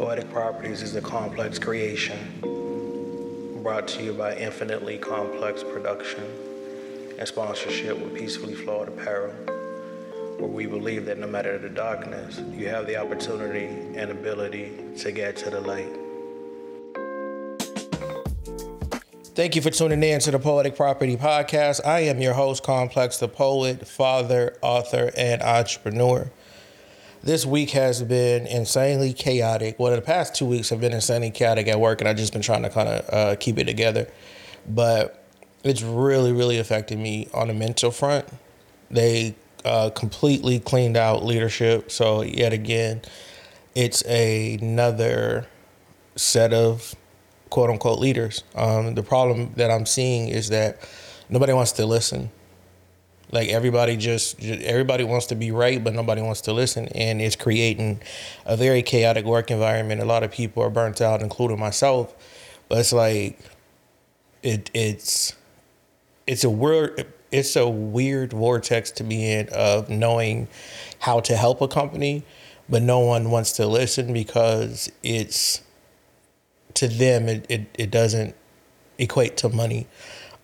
Poetic Properties is a Kamplexx creation brought to you by Infinitely Kamplexx Production and sponsorship with Peacefully Flawed Apparel, where we believe that no matter the darkness, you have the opportunity and ability to get to the light. Thank you for tuning in to the Poetic Property Podcast. I am your host, Complex the Poet, father, author, and entrepreneur. This week has been insanely chaotic. Well, the past two weeks have been insanely chaotic at work, and I've just been trying to kind of uh, keep it together. But it's really, really affected me on the mental front. They uh, completely cleaned out leadership. So, yet again, it's another set of quote unquote leaders. Um, the problem that I'm seeing is that nobody wants to listen. Like everybody just, everybody wants to be right, but nobody wants to listen, and it's creating a very chaotic work environment. A lot of people are burnt out, including myself. But it's like, it it's it's a weird it's a weird vortex to be in of knowing how to help a company, but no one wants to listen because it's to them it, it, it doesn't equate to money.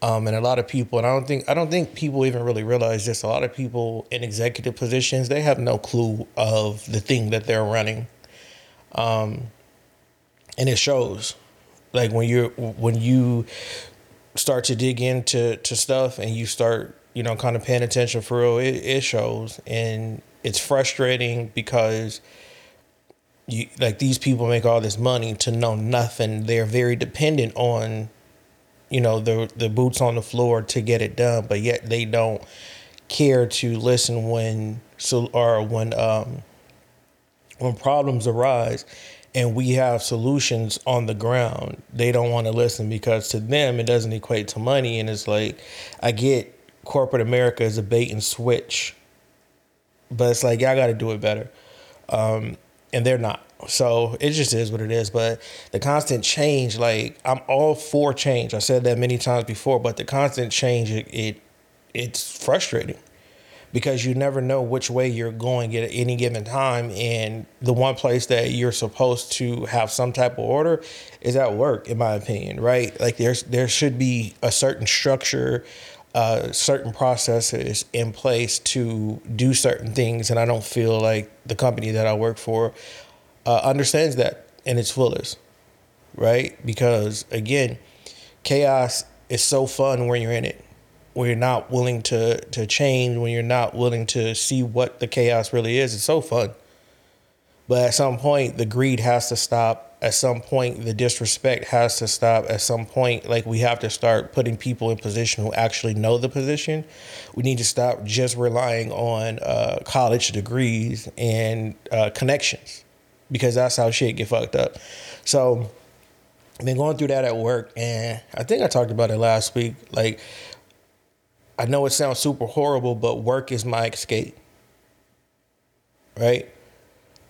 Um, and a lot of people, and I don't think I don't think people even really realize this. A lot of people in executive positions, they have no clue of the thing that they're running, um, and it shows. Like when you're when you start to dig into to stuff and you start you know kind of paying attention for real, it, it shows, and it's frustrating because you like these people make all this money to know nothing. They're very dependent on, you know, the the boots on the floor to get it done, but yet they don't care to listen when so or when um when problems arise and we have solutions on the ground. They don't want to listen because to them it doesn't equate to money and it's like I get corporate America is a bait and switch. But it's like y'all got to do it better. Um, and they're not. So it just is what it is. But the constant change, like I'm all for change. I said that many times before, but the constant change, it, it it's frustrating because you never know which way you're going at any given time. And the one place that you're supposed to have some type of order is at work, in my opinion, right? Like there's there should be a certain structure, uh, certain processes in place to do certain things. And I don't feel like the company that I work for uh, understands that in its fullest, right? Because again, chaos is so fun when you're in it. When you're not willing to to change, when you're not willing to see what the chaos really is, it's so fun. But at some point, the greed has to stop. At some point, the disrespect has to stop. At some point, like we have to start putting people in position who actually know the position. We need to stop just relying on uh, college degrees and uh, connections because that's how shit get fucked up. So I've been going through that at work, and I think I talked about it last week. Like, I know it sounds super horrible, but work is my escape. Right?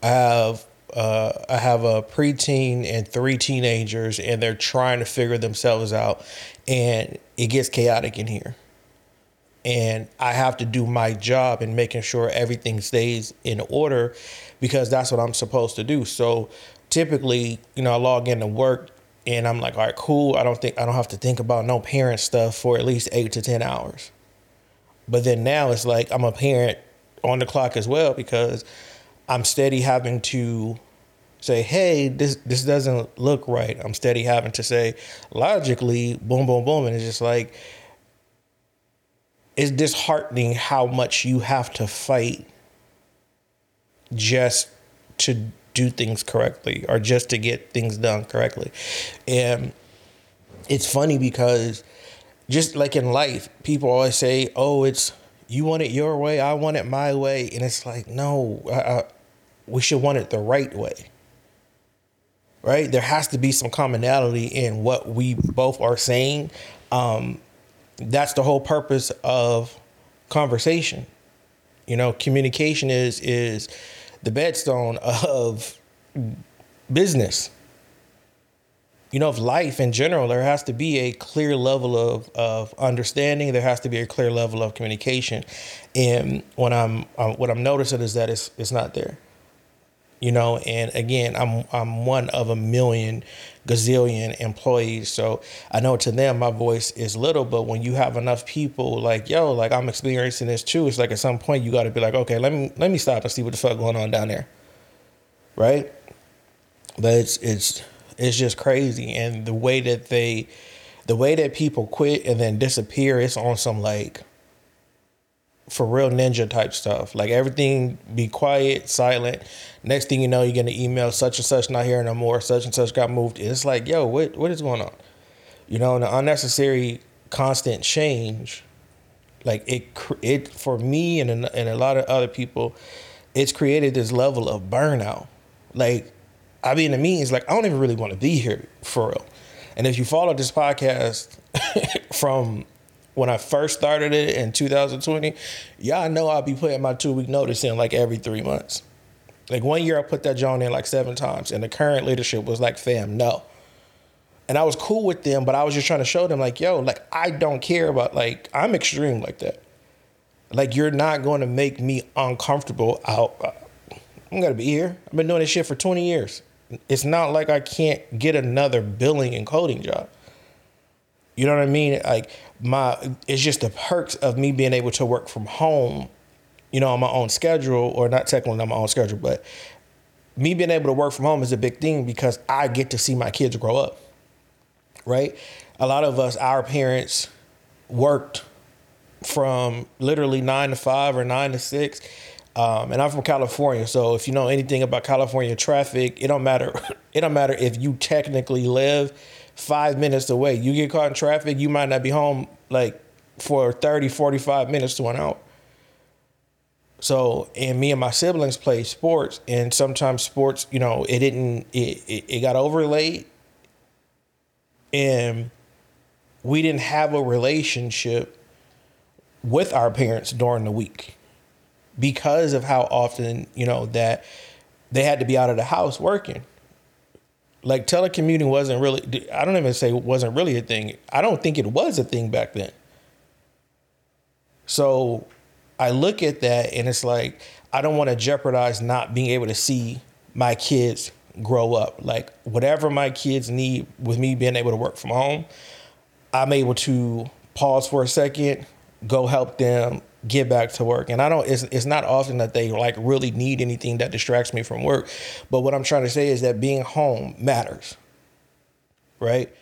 I have uh, I have a preteen and three teenagers, and they're trying to figure themselves out, and it gets chaotic in here. And I have to do my job in making sure everything stays in order because that's what I'm supposed to do. So typically, you know, I log into work and I'm like, all right, cool. I don't think I don't have to think about no parent stuff for at least eight to ten hours. But then now it's like I'm a parent on the clock as well because I'm steady having to say, hey, this this doesn't look right. I'm steady having to say logically, boom, boom, boom. And it's just like it's disheartening how much you have to fight just to do things correctly or just to get things done correctly. And it's funny because just like in life, people always say, "Oh, it's you want it your way, I want it my way," and it's like, no, I, I, we should want it the right way. Right? There has to be some commonality in what we both are saying. Um, that's the whole purpose of conversation. You know, communication is is the bedstone of business. You know, of life in general, there has to be a clear level of, of understanding. There has to be a clear level of communication, and what I'm um, what I'm noticing is that it's it's not there. You know and again i'm i'm one of a million gazillion employees so i know to them my voice is little but when you have enough people like yo like i'm experiencing this too it's like at some point you got to be like okay let me let me stop and see what the fuck going on down there. Right? But it's it's it's just crazy and the way that they the way that people quit and then disappear it's on some like for real ninja type stuff. Like everything be quiet, silent. Next thing you know, you're an email, such and such not here no more, such and such got moved. It's like, yo, what what is going on? You know, the unnecessary constant change, like it it for me and and a lot of other people, it's created this level of burnout. Like I be in the meetings, like I don't even really want to be here for real. And if you follow this podcast from when I first started it in 2020, y'all know I'll be putting my two week notice in like every three months. Like one year I put that joint in like seven times, and the current leadership was like, fam, no. And I was cool with them, but I was just trying to show them, like, yo, like I don't care about like I'm extreme like that. Like you're not going to make me uncomfortable. Uh, I'm gonna be here. I've been doing this shit for 20 years. It's not like I can't get another billing and coding job. You know what I mean? Like my it's just the perks of me being able to work from home, you know, on my own schedule, or not technically on my own schedule, but me being able to work from home is a big thing because I get to see my kids grow up. Right? A lot of us, our parents worked from literally nine to five or nine to six. Um, and I'm from California, so if you know anything about California traffic, it don't matter. It don't matter if you technically live five minutes away. You get caught in traffic, you might not be home like for 30, 45 minutes to an hour. So, and me and my siblings played sports, and sometimes sports, you know, it didn't, it, it, it got over late, and we didn't have a relationship with our parents during the week because of how often, you know, that they had to be out of the house working like telecommuting wasn't really i don't even say it wasn't really a thing. I don't think it was a thing back then. So i look at that and it's like i don't want to jeopardize not being able to see my kids grow up. Like whatever my kids need with me being able to work from home i'm able to pause for a second go help them get back to work. And I don't it's it's not often that they like really need anything that distracts me from work. But what I'm trying to say is that being home matters. Right?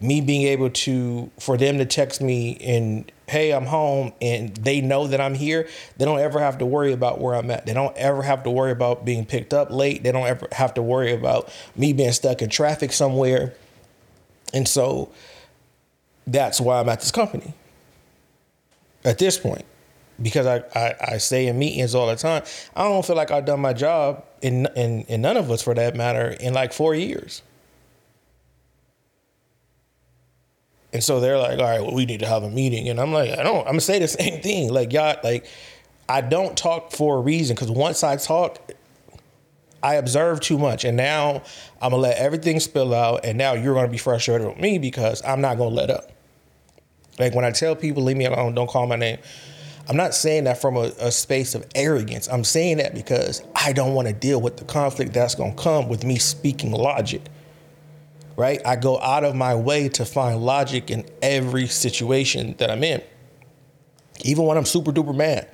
Me being able to for them to text me and hey, I'm home and they know that I'm here, they don't ever have to worry about where I'm at. They don't ever have to worry about being picked up late. They don't ever have to worry about me being stuck in traffic somewhere. And so that's why I'm at this company at this point because I, I, I stay in meetings all the time, I don't feel like I've done my job in, in in none of us for that matter in like four years. And so they're like, all right, well, we need to have a meeting. And I'm like, I don't, I'm gonna say the same thing. Like, y'all, like, I don't talk for a reason because once I talk, I observe too much. And now I'm gonna let everything spill out. And now you're gonna be frustrated with me because I'm not gonna let up. Like when I tell people, leave me alone, don't call my name I'm not saying that from a, a space of arrogance. I'm saying that because I don't want to deal with the conflict that's going to come with me speaking logic. Right? I go out of my way to find logic in every situation that I'm in, even when I'm super duper mad.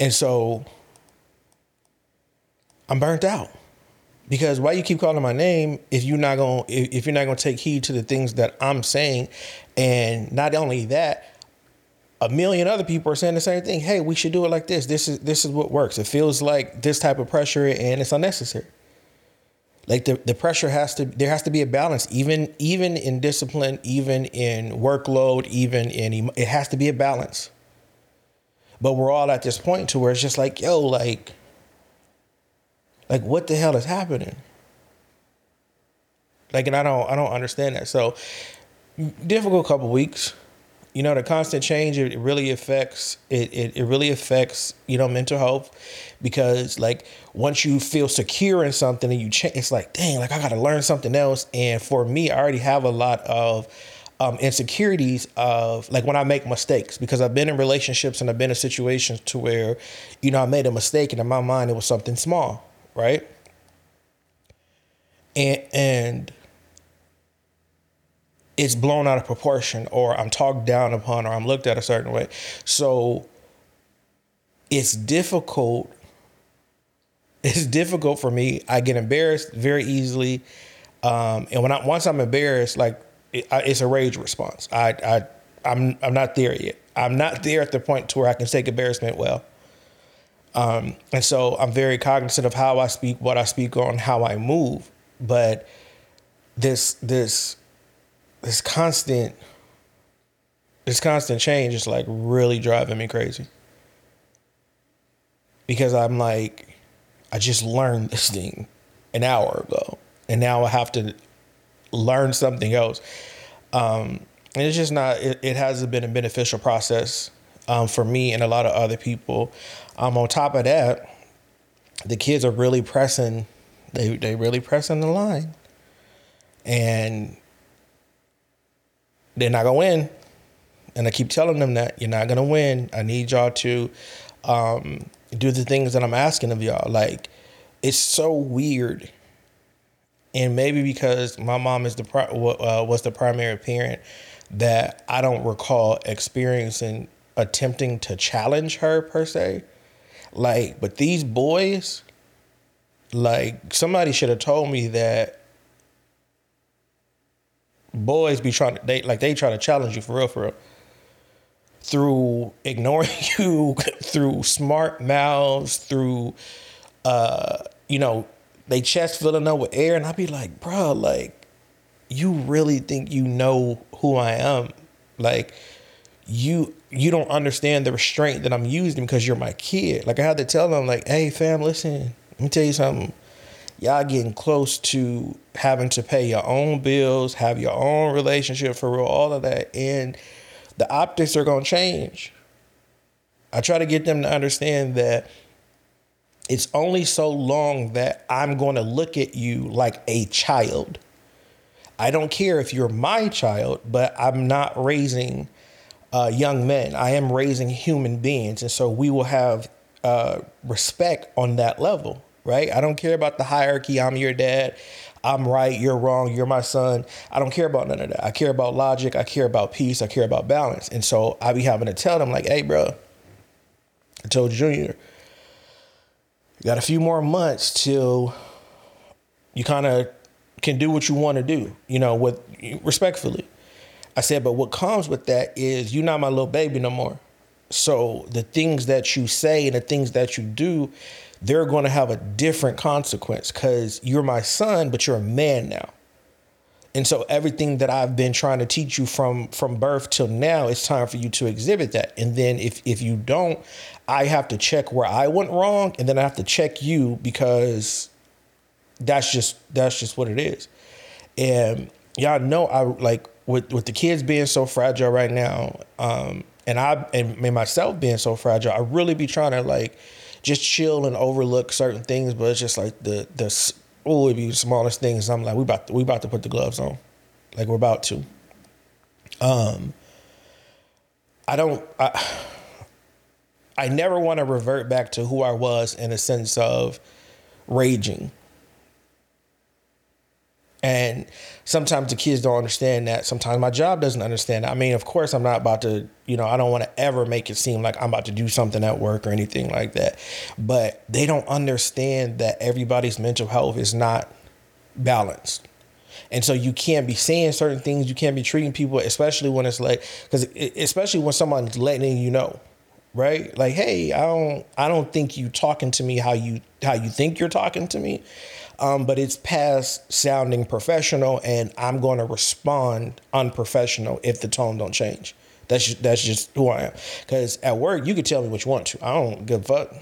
And so I'm burnt out because why you keep calling my name if you're not going if you're not going to take heed to the things that I'm saying and not only that a million other people are saying the same thing. Hey, we should do it like this. This is this is what works. It feels like this type of pressure and it's unnecessary. Like the, the pressure has to there has to be a balance even even in discipline, even in workload, even in it has to be a balance. But we're all at this point to where it's just like, yo, like like what the hell is happening? Like and I don't I don't understand that. So difficult couple weeks you know the constant change it really affects it, it, it really affects you know mental health because like once you feel secure in something and you change it's like dang like i gotta learn something else and for me i already have a lot of um, insecurities of like when i make mistakes because i've been in relationships and i've been in situations to where you know i made a mistake and in my mind it was something small right? And and it's blown out of proportion or I'm talked down upon or I'm looked at a certain way. So it's difficult it's difficult for me. I get embarrassed very easily. Um, and when I once I'm embarrassed, like it, it's a rage response. I, I I'm I'm not there yet. I'm not there at the point to where I can take embarrassment well. Um, and so I'm very cognizant of how I speak, what I speak on, how I move. But this this this constant this constant change is like really driving me crazy. Because I'm like, I just learned this thing an hour ago, and now I have to learn something else. Um, and it's just not. It, it, hasn't been a beneficial process um, for me and a lot of other people. Um, on top of that, the kids are really pressing. They they really pressing the line, and they're not gonna win. And I keep telling them that you're not gonna win. I need y'all to um, do the things that I'm asking of y'all. Like, it's so weird. And maybe because my mom is the uh, was the primary parent, that I don't recall experiencing attempting to challenge her per se. Like, but these boys, like somebody should have told me that boys be trying to they like they try to challenge you for real for real through ignoring you, through smart mouths, through uh, you know, they chest filling up with air, and I'd be like, bro, like, you really think you know who I am? Like, you you don't understand the restraint that I'm using because you're my kid. Like I had to tell them, like, hey fam, listen, let me tell you something. Y'all getting close to having to pay your own bills, have your own relationship for real, all of that. And the optics are going to change. I try to get them to understand that it's only so long that I'm going to look at you like a child. I don't care if you're my child, but I'm not raising uh, young men. I am raising human beings. And so we will have uh, respect on that level, right? I don't care about the hierarchy. I'm your dad. I'm right, you're wrong, you're my son. I don't care about none of that. I care about logic, I care about peace, I care about balance. And so I be having to tell them, like, hey, bro, I told Junior, you got a few more months till you kind of can do what you want to do, you know, with respectfully. I said, but what comes with that is you're not my little baby no more. So the things that you say and the things that you do, they're going to have a different consequence because you're my son, but you're a man now. And so everything that I've been trying to teach you from from birth till now, it's time for you to exhibit that. And then if if you don't, I have to check where I went wrong, and then I have to check you because that's just that's just what it is. And y'all know I like with with the kids being so fragile right now, um, and I and myself being so fragile, I really be trying to like just chill and overlook certain things, but it's just like the the oh, it be the smallest things. I'm like, we about to, we about to put the gloves on, like we're about to. Um, I don't. I, I never want to revert back to who I was in a sense of raging. And sometimes the kids don't understand that. Sometimes my job doesn't understand that. I mean, of course, I'm not about to, you know, I don't want to ever make it seem like I'm about to do something at work or anything like that. But they don't understand that everybody's mental health is not balanced. And so you can't be saying certain things. You can't be treating people, especially when it's like, because especially when someone's letting you know, right? Like, hey, I don't, I don't think you talking to me how you how you think you're talking to me um, but it's past sounding professional, and I'm going to respond unprofessional if the tone don't change. That's just, that's just who I am. Because at work, you can tell me what you want to. I don't give a fuck.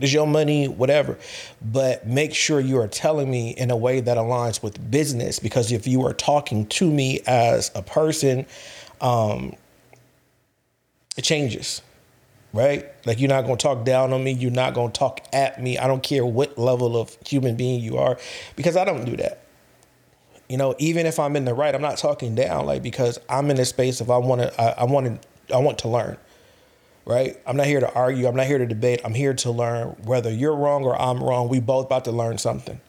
It's your money, whatever. But make sure you are telling me in a way that aligns with business. Because if you are talking to me as a person, um, it changes right? Like you're not gonna talk down on me. You're not gonna talk at me. I don't care what level of human being you are, because I don't do that. You know, even if I'm in the right, I'm not talking down, like because I'm in a space of I want to, I, I want to, I want to learn, right? I'm not here to argue. I'm not here to debate. I'm here to learn whether you're wrong or I'm wrong. We both about to learn something.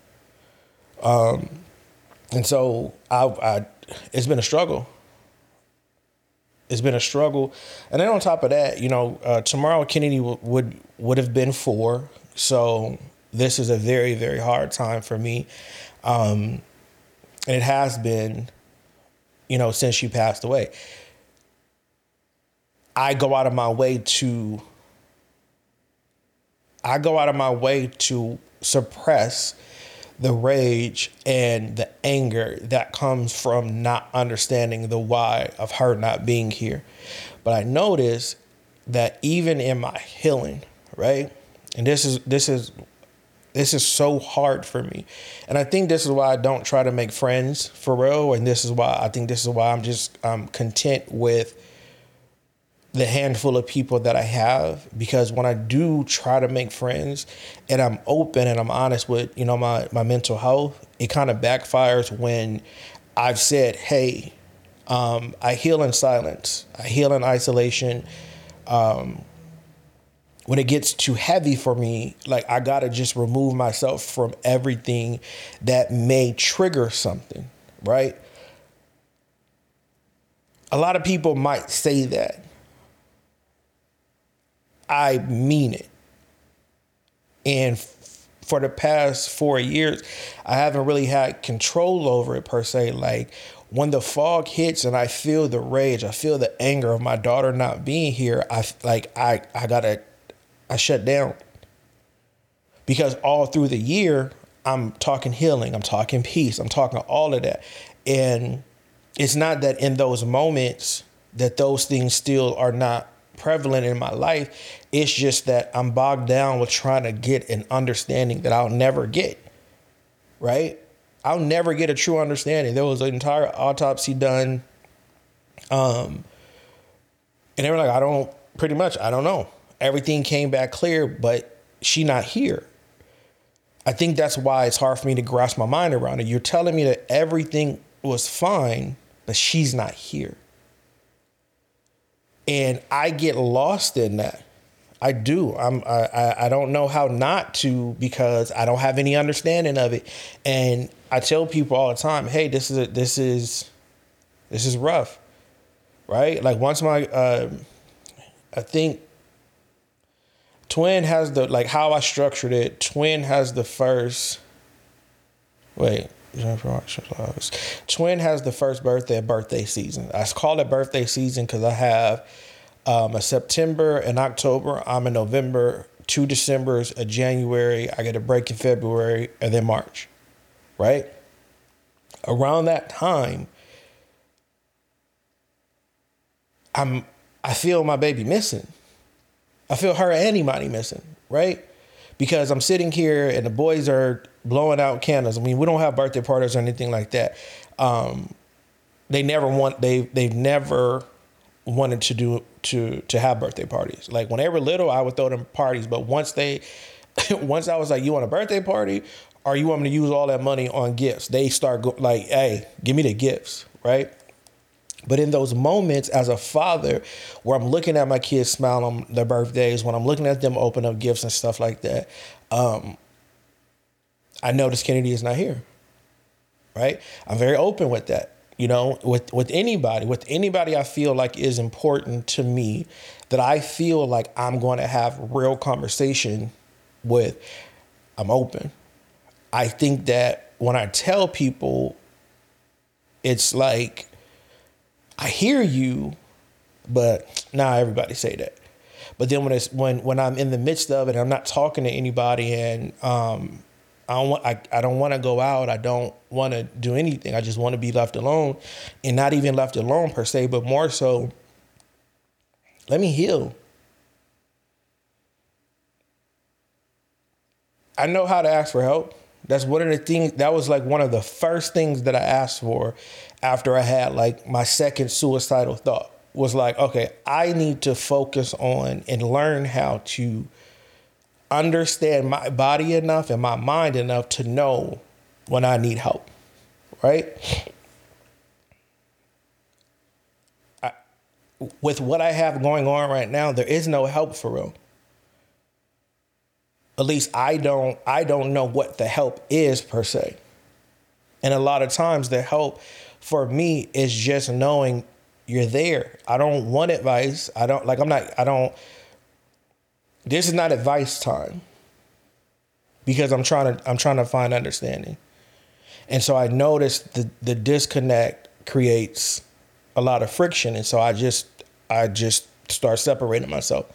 Um, and so I, I, it's been a struggle. It's been a struggle, and then on top of that, you know, uh, tomorrow Kynnidy w- would would have been four, so this is a very very hard time for me, um, and it has been, you know, since she passed away. I go out of my way to I go out of my way to suppress the rage and the anger that comes from not understanding the why of her not being here. But I notice that even in my healing, right? And this is this is this is so hard for me. And I think this is why I don't try to make friends for real. And this is why I think this is why I'm just um, content with the handful of people that I have because when I do try to make friends and I'm open and I'm honest with, you know, my, my mental health, it kind of backfires when I've said, hey, um, I heal in silence, I heal in isolation. Um, when it gets too heavy for me, like I gotta just remove myself from everything that may trigger something, right? A lot of people might say that I mean it. And f- for the past four years, I haven't really had control over it per se. Like when the fog hits and I feel the rage, I feel the anger of my daughter not being here. I like I I gotta I shut down because all through the year I'm talking healing, I'm talking peace, I'm talking all of that, and it's not that in those moments that those things still are not prevalent in my life. It's just that I'm bogged down with trying to get an understanding that I'll never get. Right? I'll never get a true understanding. There was an entire autopsy done. Um, and they were like, I don't pretty much, I don't know. Everything came back clear, but she not here. I think that's why it's hard for me to grasp my mind around it. You're telling me that everything was fine, but she's not here. And I get lost in that. I do. I'm. I. I don't know how not to because I don't have any understanding of it. And I tell people all the time, "Hey, this is a, this is this is rough, right? Like once my, uh, I think Twin has the like how I structured it. Twin has the first. Wait, Twin has the first birthday birthday season. I call it birthday season because I have um, a September and October. I'm in November, two Decembers, a January. I get a break in February and then March, right? Around that time, I'm I feel my baby missing. I feel her anybody missing, right? Because I'm sitting here and the boys are blowing out candles. I mean, we don't have birthday parties or anything like that. Um, they never want they they've never wanted to do to to have birthday parties. Like when they were little, I would throw them parties, but once they once I was like, "You want a birthday party?" or "You want me to use all that money on gifts?" They start go, like, "Hey, give me the gifts," right? But in those moments as a father where I'm looking at my kids smile on their birthdays, when I'm looking at them open up gifts and stuff like that, um, I notice Kynnidy is not here. Right? I'm very open with that. You know, with with anybody, with anybody I feel like is important to me, that I feel like I'm going to have real conversation with, I'm open. I think that when I tell people, it's like I hear you, but now nah, everybody say that. But then when it's when when I'm in the midst of it, and I'm not talking to anybody, and um, I don't want I, I don't want to go out. I don't want to do anything. I just want to be left alone and not even left alone per se, but more so let me heal. I know how to ask for help. That's one of the things that was like one of the first things that I asked for after I had like my second suicidal thought was like, okay, I need to focus on and learn how to understand my body enough and my mind enough to know when I need help, right? I with what I have going on right now, there is no help for real. At least I don't I don't know what the help is per se. And a lot of times the help for me is just knowing you're there. I don't want advice. I don't like I'm not I don't this is not advice time. Because I'm trying to I'm trying to find understanding. And so I noticed the the disconnect creates a lot of friction and so I just I just start separating myself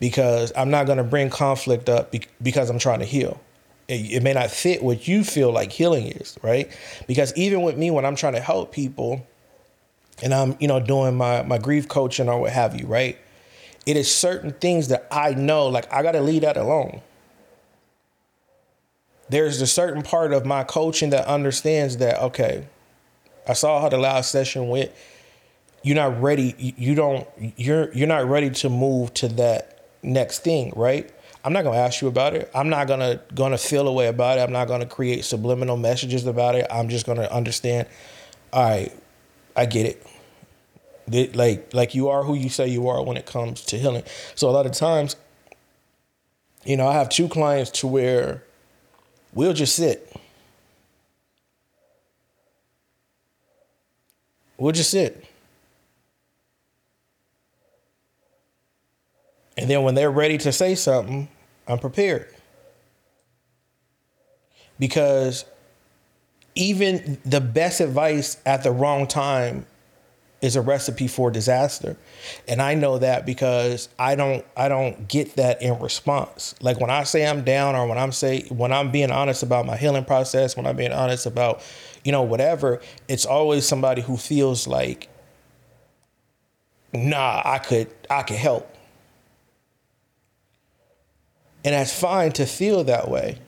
because I'm not going to bring conflict up because I'm trying to heal. It, it may not fit what you feel like healing is, right? Because even with me when I'm trying to help people and I'm, you know, doing my my grief coaching or what have you, right? It is certain things that I know like I got to leave that alone. There's a certain part of my coaching that understands that okay i saw how the last session went. You're not ready you don't you're you're not ready to move to that next thing right? I'm not to ask you about it. I'm not going to feel a way about it. I'm not to create subliminal messages about it. I'm just to understand all right i get it like like you are who you say you are when it comes to healing so a lot of times you know i have two clients to where we'll just sit. We'll just sit. And then when they're ready to say something, I'm prepared. Because even the best advice at the wrong time is a recipe for disaster. And I know that because I don't I don't get that in response. Like when I say I'm down or when I'm say when I'm being honest about my healing process, when I'm being honest about, you know, whatever, it's always somebody who feels like nah, I could I could help. And that's fine to feel that way.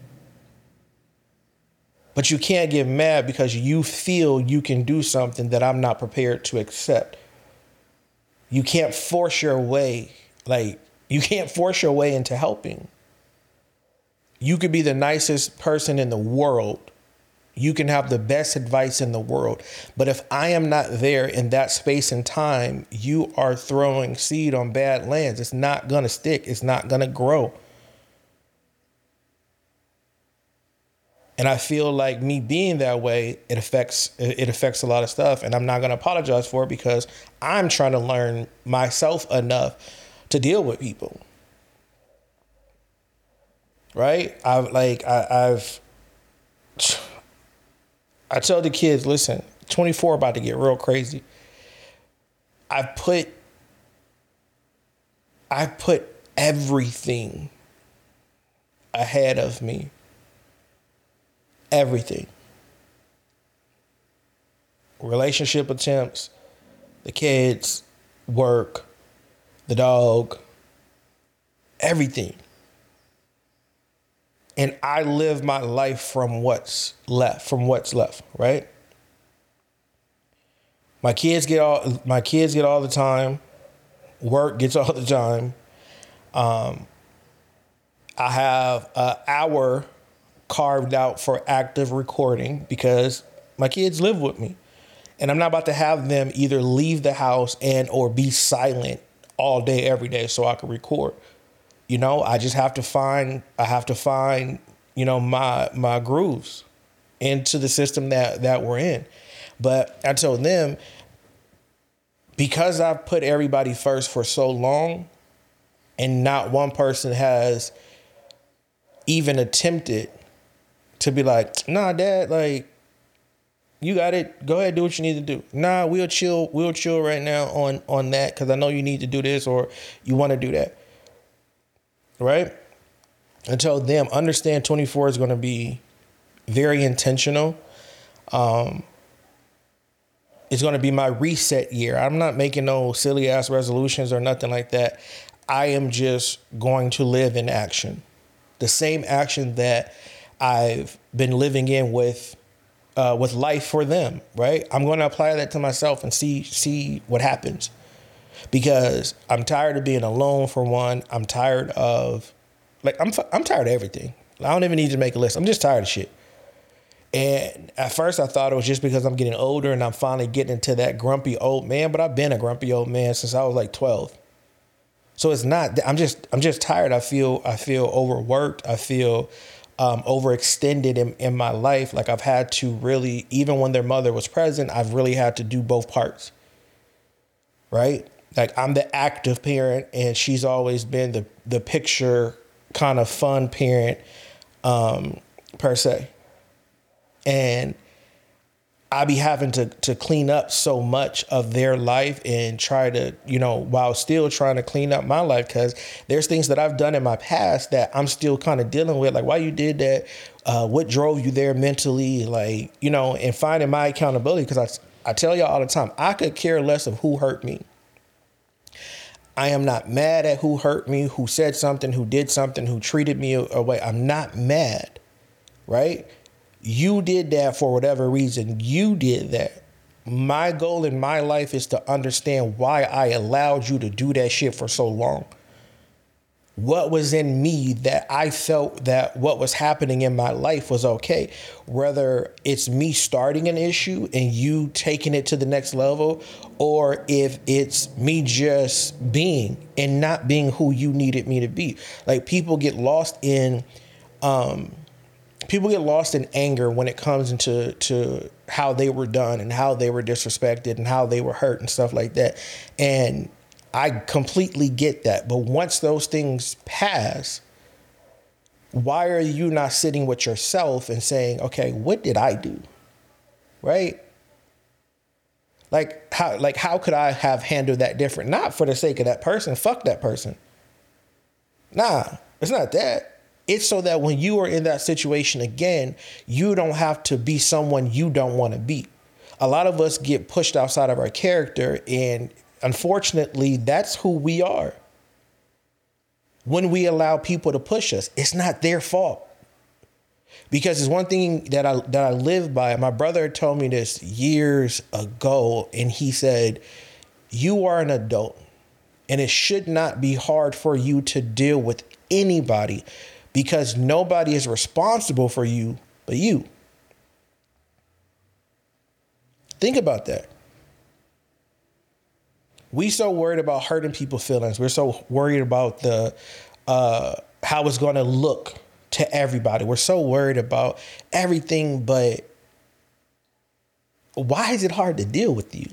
But you can't get mad because you feel you can do something that I'm not prepared to accept. You can't force your way, like, you can't force your way into helping. You could be the nicest person in the world. You can have the best advice in the world. But if I am not there in that space and time, you are throwing seed on bad lands. It's not going to stick, it's not going to grow. And I feel like me being that way, it affects it affects a lot of stuff, and I'm not gonna apologize for it because I'm trying to learn myself enough to deal with people. Right? I've like I, I've I tell the kids, listen, 24 about to get real crazy. I put I put everything ahead of me everything relationship attempts, the kids, work, the dog, everything. And I live my life from what's left, from what's left, right? My kids get all my kids get all the time. Work gets all the time. Um, I have an hour carved out for active recording because my kids live with me. And I'm not about to have them either leave the house and or be silent all day every day so I can record. You know, I just have to find I have to find, you know, my my grooves into the system that that we're in. But I told them because I've put everybody first for so long and not one person has even attempted to be like, nah, dad, like, you got it. Go ahead, do what you need to do. Nah, we'll chill. We'll chill right now on on that because I know you need to do this or you want to do that. Right? Until them understand 24 is going to be very intentional. Um, it's going to be my reset year. I'm not making no silly ass resolutions or nothing like that. I am just going to live in action. The same action that I've been living in with uh, with life for them, right? I'm going to apply that to myself and see see what happens. Because I'm tired of being alone for one. I'm tired of like I'm I'm tired of everything. I don't even need to make a list. I'm just tired of shit. And at first, I thought it was just because I'm getting older and I'm finally getting into that grumpy old man. But I've been a grumpy old man since I was like 12. So it's not. I'm just. I'm just tired. I feel. I feel overworked. I feel um, overextended in, in my life. Like I've had to really, even when their mother was present, I've really had to do both parts. Right. Like I'm the active parent, and she's always been the the picture kind of fun parent, um, per se and I be having to to clean up so much of their life and try to, you know, while still trying to clean up my life because there's things that I've done in my past that I'm still kind of dealing with, like why you did that, uh, what drove you there mentally, like you know, and finding my accountability because I I tell y'all all the time, I could care less of who hurt me. I am not mad at who hurt me, who said something, who did something, who treated me away. I'm not mad, right? You did that for whatever reason. You did that. My goal in my life is to understand why I allowed you to do that shit for so long. What was in me that I felt that what was happening in my life was okay. Whether it's me starting an issue and you taking it to the next level, or if it's me just being and not being who you needed me to be. Like people get lost in um, people get lost in anger when it comes into to how they were done and how they were disrespected and how they were hurt and stuff like that. And I completely get that. But once those things pass, why are you not sitting with yourself and saying, okay, what did I do? Right? Like how like how could I have handled that different? Not for the sake of that person. Fuck that person. Nah, it's not that. It's so that when you are in that situation again, you don't have to be someone you don't want to be. A lot of us get pushed outside of our character, and unfortunately, that's who we are. When we allow people to push us, it's not their fault. Because it's one thing that I that I live by. My brother told me this years ago, and he said, You are an adult, and it should not be hard for you to deal with anybody because nobody is responsible for you but you. Think about that. We so worried about hurting people's feelings. We're so worried about the uh, how it's going to look to everybody. We're so worried about everything, but why is it hard to deal with you?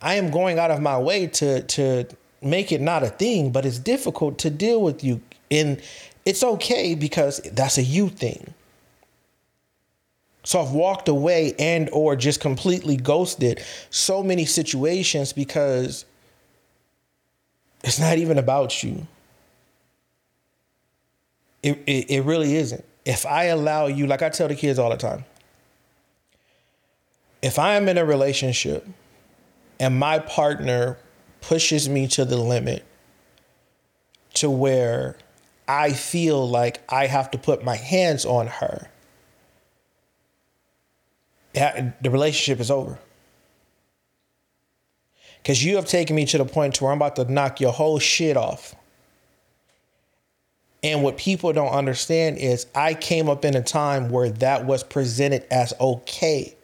I am going out of my way to to make it not a thing, but it's difficult to deal with you and it's okay because that's a you thing. So I've walked away and or just completely ghosted so many situations because it's not even about you. It, it, it really isn't. If I allow you, like I tell the kids all the time, if I am in a relationship and my partner pushes me to the limit to where I feel like I have to put my hands on her, the relationship is over. Because you have taken me to the point to where I'm about to knock your whole shit off. And what people don't understand is I came up in a time where that was presented as okay.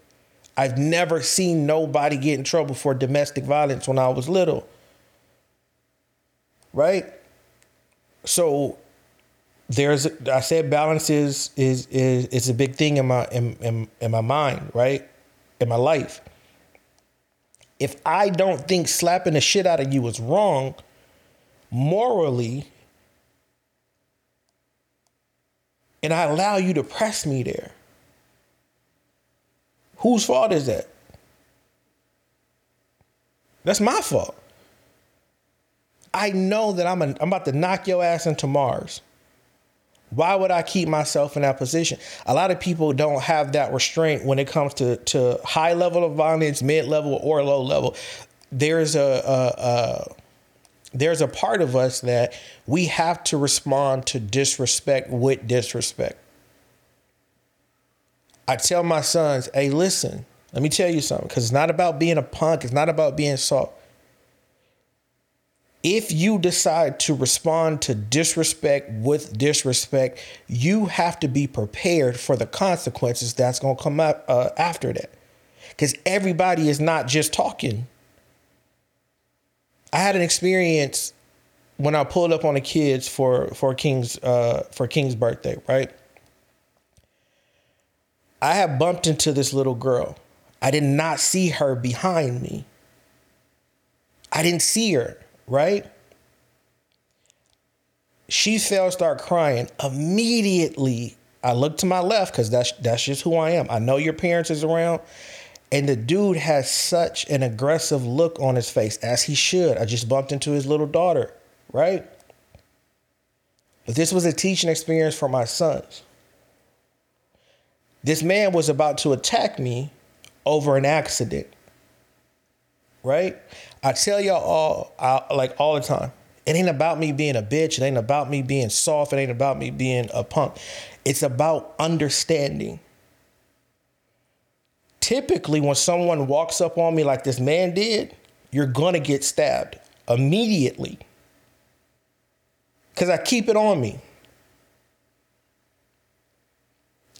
I've never seen nobody get in trouble for domestic violence when I was little. Right? So there's I said balance is is is is a big thing in my in, in, in my mind, right? In my life. If I don't think slapping the shit out of you is wrong, morally, and I allow you to press me there, whose fault is that? That's my fault. I know that I'm, a, I'm about to knock your ass into Mars. Why would I keep myself in that position? A lot of people don't have that restraint when it comes to, to high level of violence, mid level, or low level. There's a, a, a there's a part of us that we have to respond to disrespect with disrespect. I tell my sons, hey, listen, let me tell you something, because it's not about being a punk, it's not about being soft. If you decide to respond to disrespect with disrespect, you have to be prepared for the consequences that's going to come up uh, after that. Because everybody is not just talking. I had an experience when I pulled up on the kids for for King's uh, for King's birthday, right? I had bumped into this little girl. I did not see her behind me. I didn't see her right? She fell, start crying. Immediately, I look to my left because that's that's just who I am. I know your parents is around. And the dude has such an aggressive look on his face, as he should. I just bumped into his little daughter, right? But this was a teaching experience for my sons. This man was about to attack me over an accident, right? I tell y'all all, I, like all the time, it ain't about me being a bitch. It ain't about me being soft. It ain't about me being a punk. It's about understanding. Typically, when someone walks up on me like this man did, you're gonna get stabbed immediately. Because I keep it on me.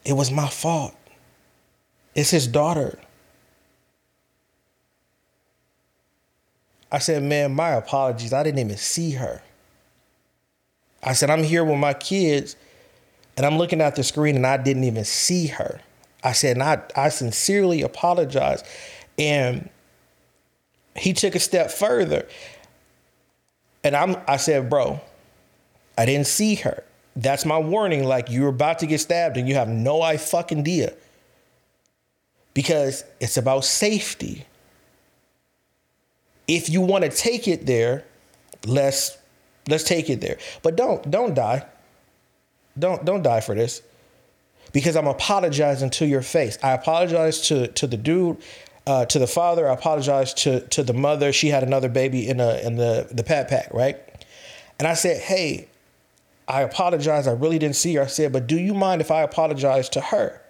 It was my fault. It's his daughter. I said, man, my apologies. I didn't even see her. I said, I'm here with my kids and I'm looking at the screen and I didn't even see her. I said, and I, I sincerely apologize. And he took a step further. And I'm I said, bro, I didn't see her. That's my warning. Like you're about to get stabbed and you have no I fucking idea. Because it's about safety if you want to take it there, let's let's take it there. But don't don't die. Don't don't die for this. Because I'm apologizing to your face. I apologize to to the dude, uh, to the father. I apologize to to the mother. She had another baby in a in the the pat pack, right? And I said, hey, I apologize. I really didn't see her. I said, but do you mind if I apologize to her?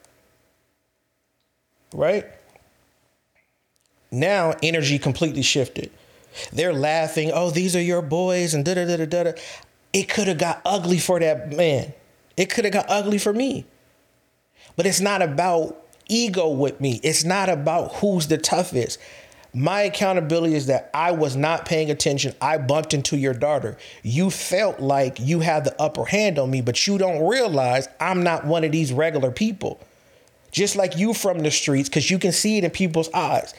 Right? Now energy completely shifted. They're laughing, oh, these are your boys, and da da da da da. It could have got ugly for that man. It could have got ugly for me. But it's not about ego with me. It's not about who's the toughest. My accountability is that I was not paying attention. I bumped into your daughter. You felt like you had the upper hand on me, but you don't realize I'm not one of these regular people. Just like you from the streets, because you can see it in people's eyes.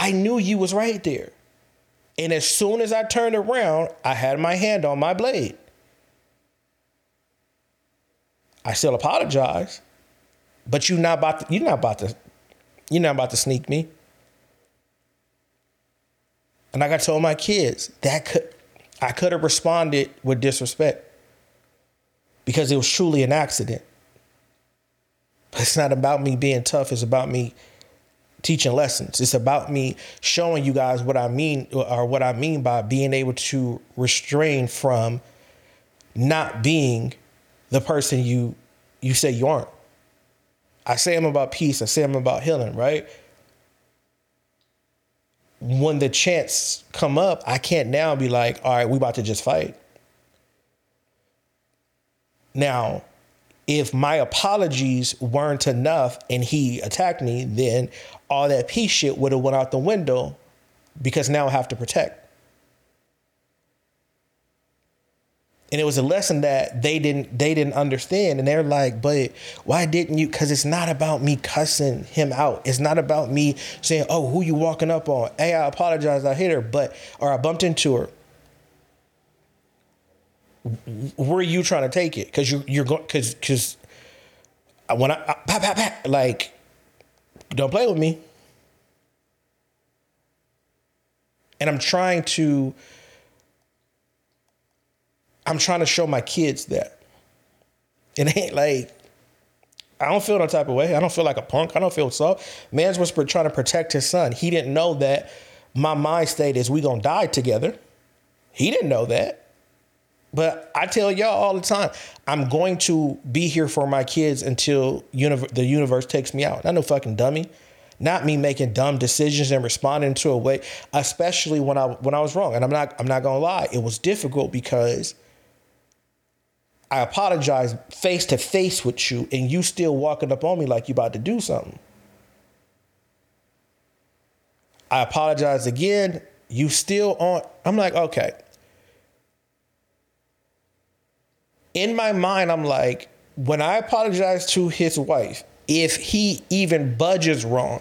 I knew you was right there. And as soon as I turned around, I had my hand on my blade. I still apologize, but you're not about to, you're not about to you're not about to sneak me. And like I told my kids, that could I could have responded with disrespect because it was truly an accident. But it's not about me being tough, it's about me teaching lessons. It's about me showing you guys what I mean or what I mean by being able to restrain from not being the person you you say you aren't. I say I'm about peace, I say I'm about healing, right? When the chance come up, I can't now be like, all right, we about to just fight. Now, if my apologies weren't enough and he attacked me, then all that peace shit would have went out the window because now I have to protect. And it was a lesson that they didn't they didn't understand. And they're like, but why didn't you? Because it's not about me cussing him out. It's not about me saying, oh, who you walking up on? Hey, I apologize, I hit her, but or I bumped into her where are you trying to take it? Because you you're going because because when I, I pat, pat, pat, like don't play with me. And I'm trying to I'm trying to show my kids that. It ain't like I don't feel no type of way. I don't feel like a punk. I don't feel soft. Man's was trying to protect his son. He didn't know that my mind state is we gonna die together. He didn't know that. But I tell y'all all the time, I'm going to be here for my kids until the universe takes me out. Not no fucking dummy. not me making dumb decisions and responding to a way, especially when I when I was wrong. And I'm not I'm not gonna lie, it was difficult because I apologized face to face with you, and you still walking up on me like you about to do something. I apologize again. You still on. I'm like, okay. In my mind, I'm like, when I apologize to his wife, if he even budges wrong,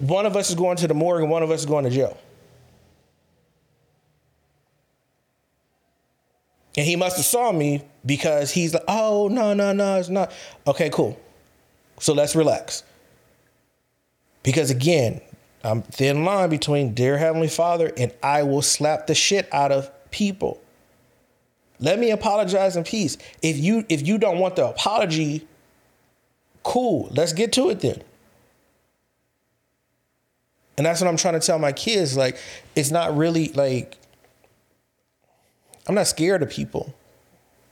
one of us is going to the morgue and one of us is going to jail. And he must have saw me because he's like, oh, no, no, no, it's not. Okay, cool. So let's relax. Because again, I'm thin line between dear Heavenly Father and I will slap the shit out of people. Let me apologize in peace. If you if you don't want the apology, cool. Let's get to it then. And that's what I'm trying to tell my kids. Like, it's not really like I'm not scared of people.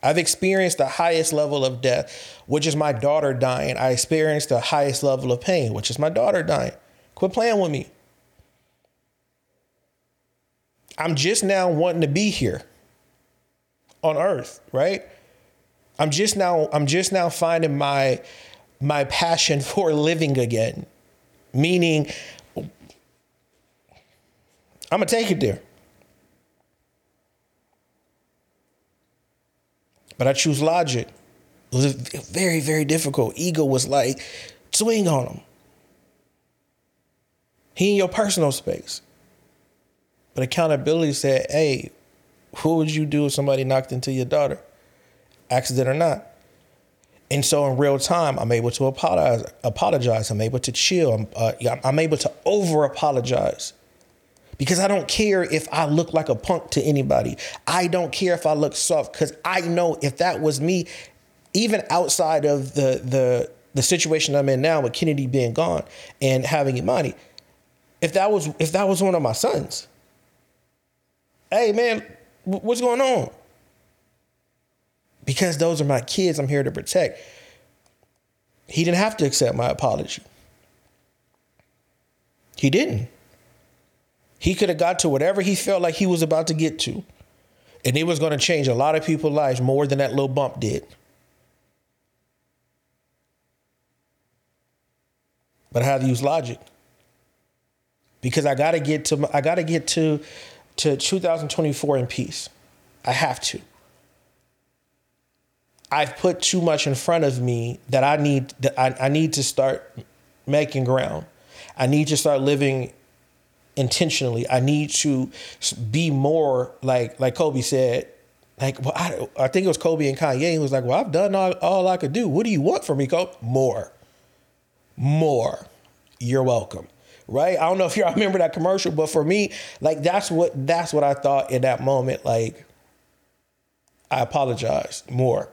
I've experienced the highest level of death, which is my daughter dying. I experienced the highest level of pain, which is my daughter dying. Quit playing with me. I'm just now wanting to be here on earth, right? I'm just now I'm just now finding my my passion for living again. Meaning I'm gonna take it there. But I choose logic. It was very, very difficult. Ego was like, swing on him. He in your personal space. But accountability said, hey, what would you do if somebody knocked into your daughter? Accident or not? And so in real time, I'm able to apologize. Apologize. I'm able to chill. I'm, uh, I'm able to over apologize because I don't care if I look like a punk to anybody. I don't care if I look soft because I know if that was me, even outside of the the the situation I'm in now with Kynnidy being gone and having Imani, if that was if that was one of my sons, hey man, what's going on? Because those are my kids, I'm here to protect. He didn't have to accept my apology. He didn't. He could have got to whatever he felt like he was about to get to. And it was going to change a lot of people's lives more than that little bump did. But I have to use logic. Because I gotta get to I gotta get to to 2024 in peace. I have to. I've put too much in front of me that I need that I, I need to start making ground. I need to start living intentionally. I need to be more like like Kobe said. Like well, I, I think it was Kobe and Kanye. He was like, "Well, I've done all, all I could do. What do you want from me, Kobe? More, more. You're welcome." Right? I don't know if y'all remember that commercial, but for me, like that's what that's what I thought in that moment. Like, I apologize more.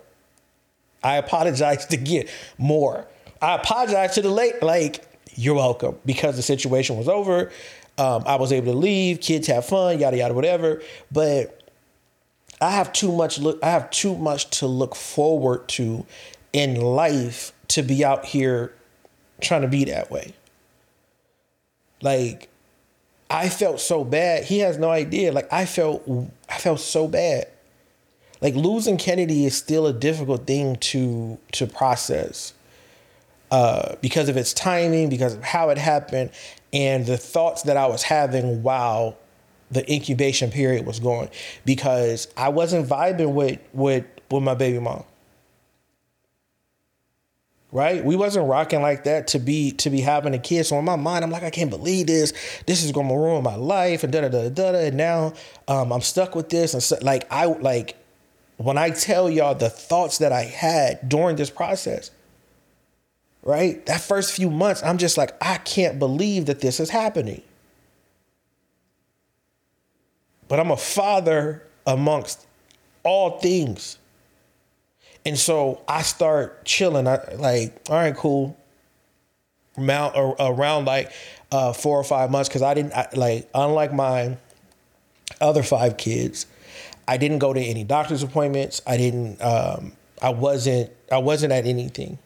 I apologize to get more. I apologize to the late. Like, you're welcome because the situation was over. Um, I was able to leave, kids have fun, yada yada, whatever. But I have too much look. I have too much to look forward to in life to be out here trying to be that way. Like, I felt so bad. He has no idea. Like, I felt, I felt so bad. Like losing Kynnidy is still a difficult thing to to process. Uh, because of its timing, because of how it happened, and the thoughts that I was having while the incubation period was going because I wasn't vibing with with with my baby mom. Right? We wasn't rocking like that to be to be having a kid. So in my mind, I'm like, I can't believe this. This is gonna ruin my life and da da da da da. And now um, I'm stuck with this. And so, like I like when I tell y'all the thoughts that I had during this process, right? That first few months, I'm just like, I can't believe that this is happening. But I'm a father amongst all things. And so I start chilling. I like, all right, cool. Mount around like uh, four or five months because I didn't I, like, unlike my other five kids, I didn't go to any doctor's appointments. I didn't. Um, I wasn't. I wasn't at anything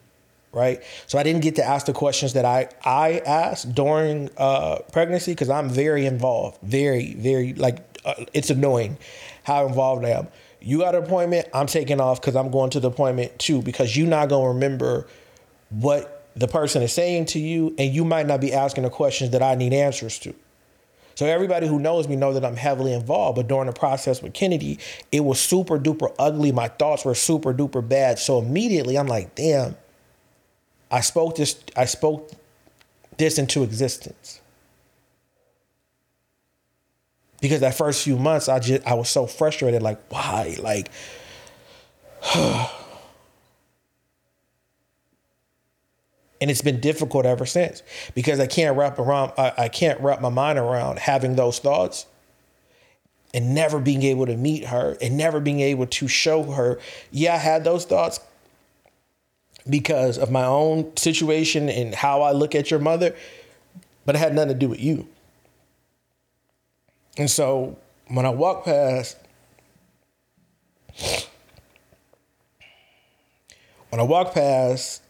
right? So I didn't get to ask the questions that I I asked during uh, pregnancy because I'm very involved, very very like uh, it's annoying how involved I am. You got an appointment, I'm taking off because I'm going to the appointment too because you're not gonna remember what the person is saying to you, and you might not be asking the questions that I need answers to. So everybody who knows me know that I'm heavily involved. But during the process with Kynnidy, it was super duper ugly. My thoughts were super duper bad. So immediately I'm like, damn, I spoke this, I spoke this into existence. Because that first few months, I just I was so frustrated, like, why? Like and it's been difficult ever since because I can't wrap around I, I, can't wrap my mind around having those thoughts and never being able to meet her and never being able to show her yeah I had those thoughts because of my own situation and how I look at your mother but it had nothing to do with you and so when I walk past when I walk past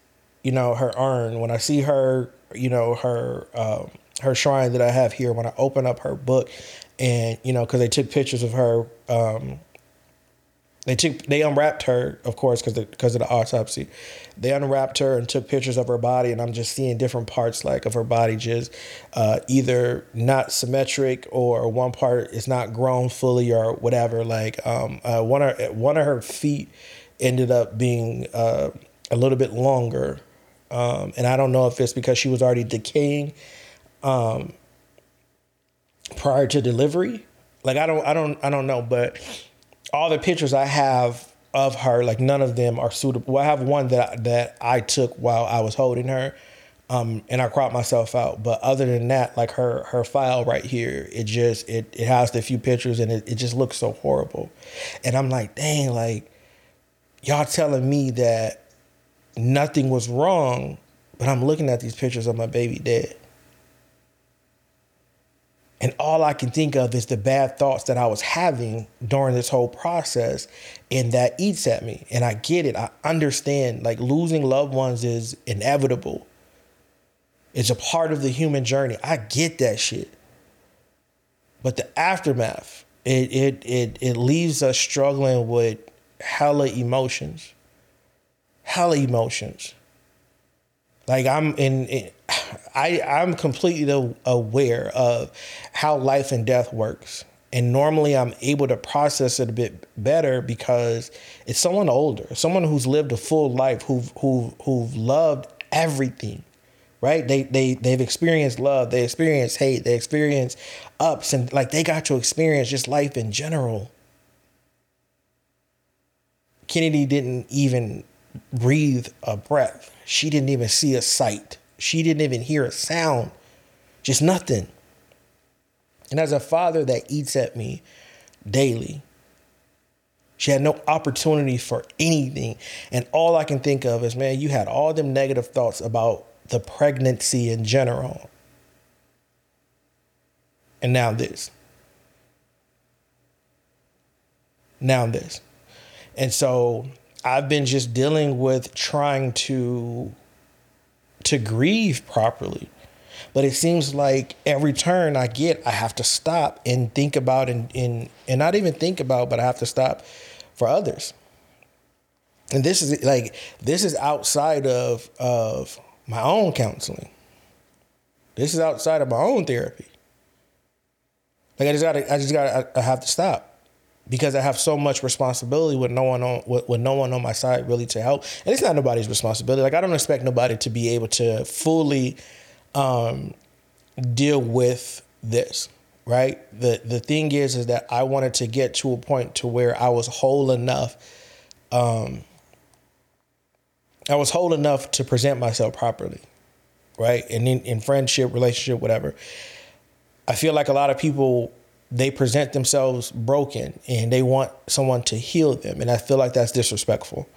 you know, her urn, when I see her, you know, her um, her shrine that I have here, when I open up her book, and you know, because they took pictures of her, um, they took they unwrapped her, of course, because because of the autopsy, they unwrapped her and took pictures of her body, and I'm just seeing different parts like of her body just uh, either not symmetric or one part is not grown fully or whatever. Like um, uh, one of one of her feet ended up being uh, a little bit longer um, and I don't know if it's because she was already decaying um, prior to delivery. Like I don't, I don't, I don't know. But all the pictures I have of her, like none of them are suitable. Well, I have one that that I took while I was holding her, um, and I cropped myself out. But other than that, like her her file right here, it just it it has a few pictures and it, it just looks so horrible. And I'm like, dang, like y'all telling me that nothing was wrong, but I'm looking at these pictures of my baby dead. And all I can think of is the bad thoughts that I was having during this whole process. And that eats at me. And I get it. I understand. Like losing loved ones is inevitable, it's a part of the human journey. I get that shit. But the aftermath, it it it it leaves us struggling with hella emotions hella emotions. Like I'm in, in I I'm completely aware of how life and death works. And normally I'm able to process it a bit better because it's someone older, someone who's lived a full life, who've who who've loved everything. Right? They they they've experienced love, they experience hate, they experience ups and like they got to experience just life in general. Kynnidy didn't even breathe a breath. She didn't even see a sight. She didn't even hear a sound. Just nothing. And as a father that eats at me daily, she had no opportunity for anything. And all I can think of is, man, you had all them negative thoughts about the pregnancy in general. And now this. Now this. And so I've been just dealing with trying to to grieve properly. But it seems like every turn I get, I have to stop and think about and and, and not even think about, but I have to stop for others. And this is like this is outside of of my own counseling. This is outside of my own therapy. Like I just gotta, I just gotta, I have to stop because I have so much responsibility with no one on with, with, no one on my side really to help. And it's not nobody's responsibility. Like I don't expect nobody to be able to fully um, deal with this. Right. The the thing is is that I wanted to get to a point to where I was whole enough. Um, I was whole enough to present myself properly. Right. And in, in friendship, relationship, whatever. I feel like a lot of people they present themselves broken and they want someone to heal them. And i feel like that's disrespectful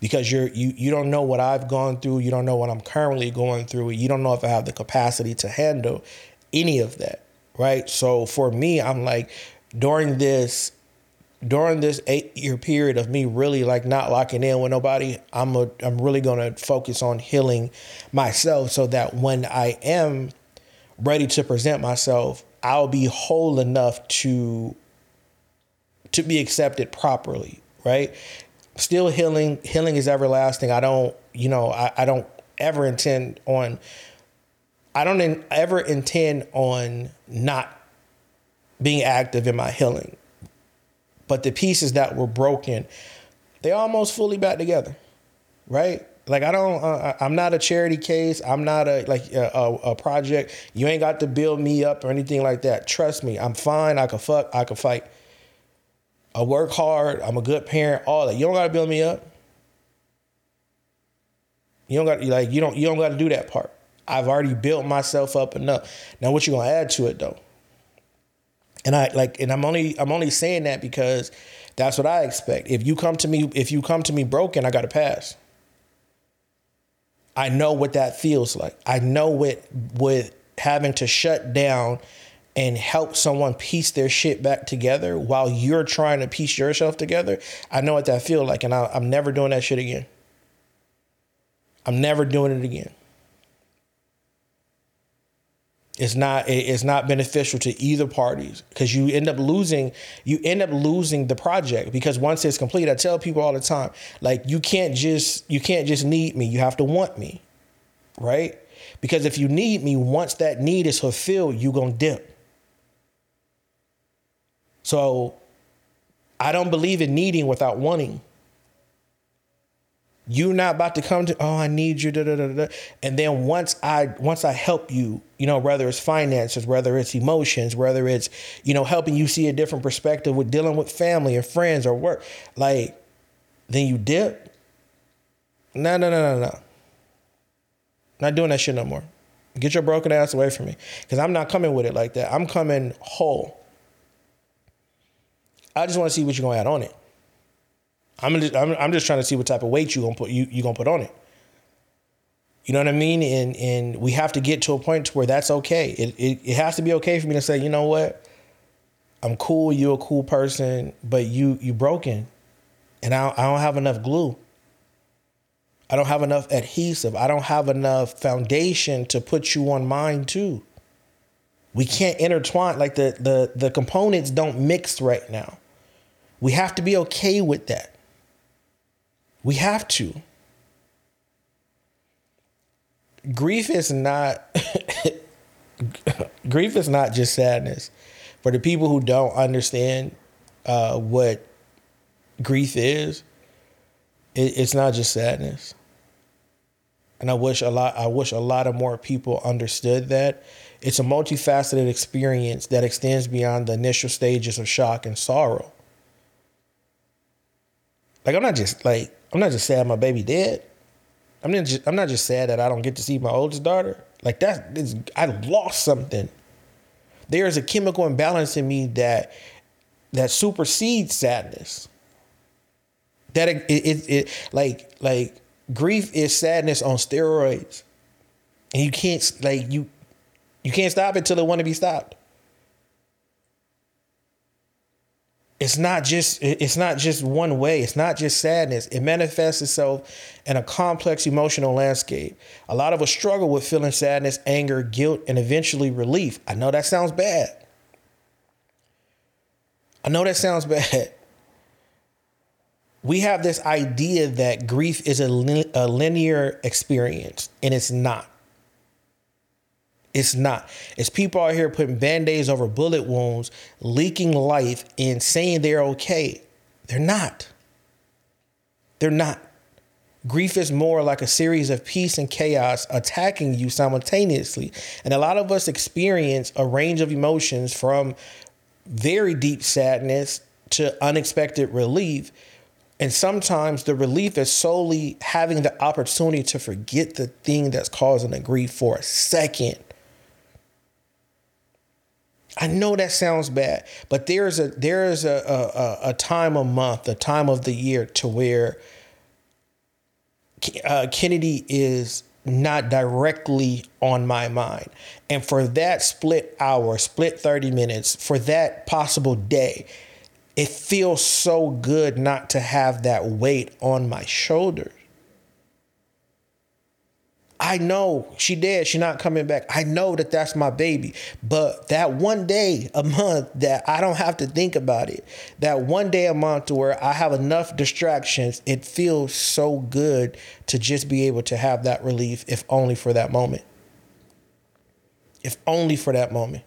because you're you you don't know what i've gone through. You don't know what i'm currently going through. You don't know if i have the capacity to handle any of that right? So for me i'm like during this during this eight year period of me really like not locking in with nobody, I'm a, I'm really gonna focus on healing myself so that when I am ready to present myself, I'll be whole enough to to be accepted properly, right? Still healing, healing is everlasting. I don't, you know, I, I don't ever intend on I don't in, ever intend on not being active in my healing. But the pieces that were broken, they almost fully back together, right? Like I don't, uh, I'm not a charity case. I'm not a like a, a, a, project. You ain't got to build me up or anything like that. Trust me, I'm fine. I can fuck. I can fight. I work hard. I'm a good parent. All that. You don't got to build me up. You don't got like you don't you don't got to do that part. I've already built myself up enough. Now what you gonna add to it though? And I like and I'm only I'm only saying that because that's what I expect. If you come to me if you come to me broken, I got to pass. I know what that feels like. I know what with having to shut down and help someone piece their shit back together while you're trying to piece yourself together. I know what that feels like, and I, I'm never doing that shit again. I'm never doing it again. It's not it's not beneficial to either parties because you end up losing you end up losing the project because once it's complete, I tell people all the time, like you can't just you can't just need me, you have to want me. Right? Because if you need me, once that need is fulfilled, you're gonna dip. So I don't believe in needing without wanting. You're not about to come to, oh, I need you, da, da, da, da. And then once I once I help you, you know, whether it's finances, whether it's emotions, whether it's, you know, helping you see a different perspective with dealing with family or friends or work, like, then you dip. No, no, no, no, no. Not doing that shit no more. Get your broken ass away from me. Because I'm not coming with it like that. I'm coming whole. I just want to see what you're gonna add on it. I'm just, I'm, I'm just trying to see what type of weight you gonna put you you gonna put on it. You know what I mean? And and we have to get to a point to where that's okay. It, it it has to be okay for me to say, you know what? I'm cool. You're a cool person, but you you broken, and I I don't have enough glue. I don't have enough adhesive. I don't have enough foundation to put you on mine too. We can't intertwine like the the the components don't mix right now. We have to be okay with that. We have to. Grief is not grief is not just sadness. For the people who don't understand uh, what grief is, it, it's not just sadness. And I wish a lot I wish a lot of more people understood that. It's a multifaceted experience that extends beyond the initial stages of shock and sorrow. Like I'm not just like I'm not just sad my baby dead. I'm not just, I'm not just sad that I don't get to see my oldest daughter. Like that is I lost something. There is a chemical imbalance in me that that supersedes sadness. That it, it, it like like grief is sadness on steroids. And you can't like you you can't stop it till it want to be stopped. It's not just it's not just one way. It's not just sadness. It manifests itself in a complex emotional landscape. A lot of us struggle with feeling sadness anger guilt and eventually relief. I know that sounds bad. I know that sounds bad. We have this idea that grief is a, a linear experience and it's not it's not. It's people out here putting band-aids over bullet wounds, leaking life, and saying they're okay. They're not. They're not. Grief is more like a series of peace and chaos attacking you simultaneously. And a lot of us experience a range of emotions from very deep sadness to unexpected relief. And sometimes the relief is solely having the opportunity to forget the thing that's causing the grief for a second I know that sounds bad, but there's a there is a, a, a time a month, a time of the year to where uh, Kynnidy is not directly on my mind, and for that split hour, split thirty minutes, for that possible day, it feels so good not to have that weight on my shoulders. I know she did. She's not coming back. I know that that's my baby. But that one day a month that I don't have to think about it, that one day a month where I have enough distractions, it feels so good to just be able to have that relief, if only for that moment. If only for that moment.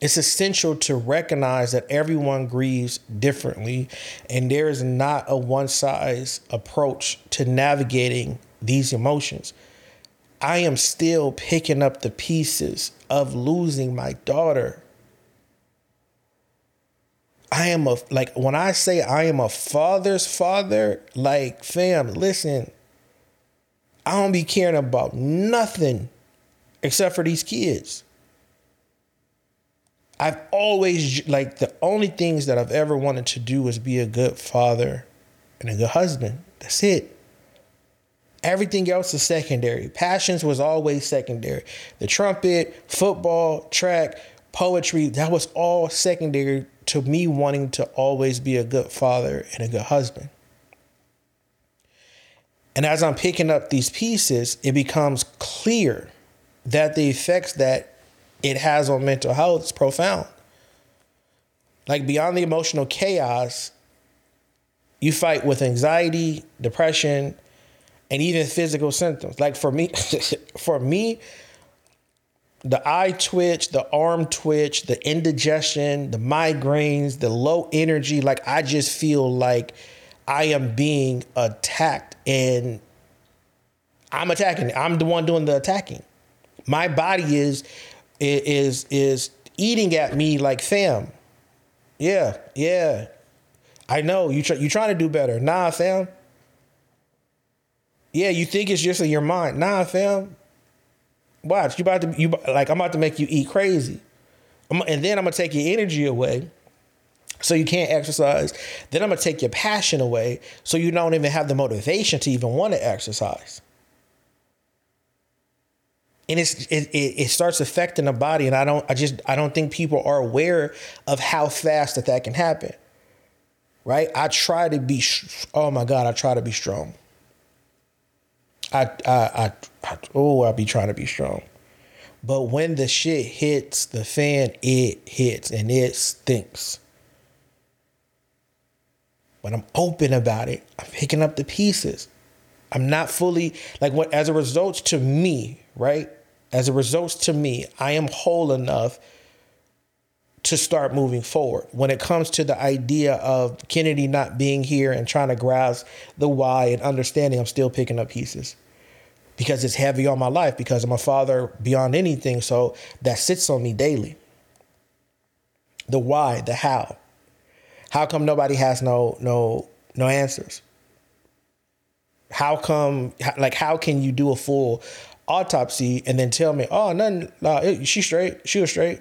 It's essential to recognize that everyone grieves differently, and there is not a one size approach to navigating these emotions. I am still picking up the pieces of losing my daughter. I am a, like, when I say I am a father's father, like, fam, listen, I don't be caring about nothing except for these kids. I've always like the only things that I've ever wanted to do was be a good father and a good husband. That's it. Everything else is secondary. Passions was always secondary. The trumpet, football, track, poetry, that was all secondary to me wanting to always be a good father and a good husband. And as I'm picking up these pieces, it becomes clear that the effects that it has on mental health is profound. Like beyond the emotional chaos, you fight with anxiety, depression, and even physical symptoms. Like for me, for me, the eye twitch, the arm twitch, the indigestion, the migraines, the low energy, like I just feel like I am being attacked and I'm attacking. I'm the one doing the attacking. My body is is is eating at me like fam. Yeah, yeah. I know you try, you trying to do better. Nah, fam. Yeah, you think it's just in your mind. Nah, fam. Watch, you about to you like I'm about to make you eat crazy, I'm, and then I'm gonna take your energy away, so you can't exercise. Then I'm gonna take your passion away, so you don't even have the motivation to even want to exercise and it's it, it, starts affecting the body. And i don't i just i don't think people are aware of how fast that that can happen. Right? I try to be oh my god i try to be strong. I i i, I oh i be trying to be strong. But when the shit hits the fan it hits and it stinks. But i'm open about it i'm picking up the pieces. I'm not fully like what as a result to me right as a result to me, I am whole enough to start moving forward. When it comes to the idea of Kynnidy not being here and trying to grasp the why and understanding, I'm still picking up pieces because it's heavy on my life because I'm a father beyond anything. So that sits on me daily. The why, the how. How come nobody has no no no answers? How come like how can you do a full autopsy and then tell me, oh, nothing, nah, she straight, she was straight.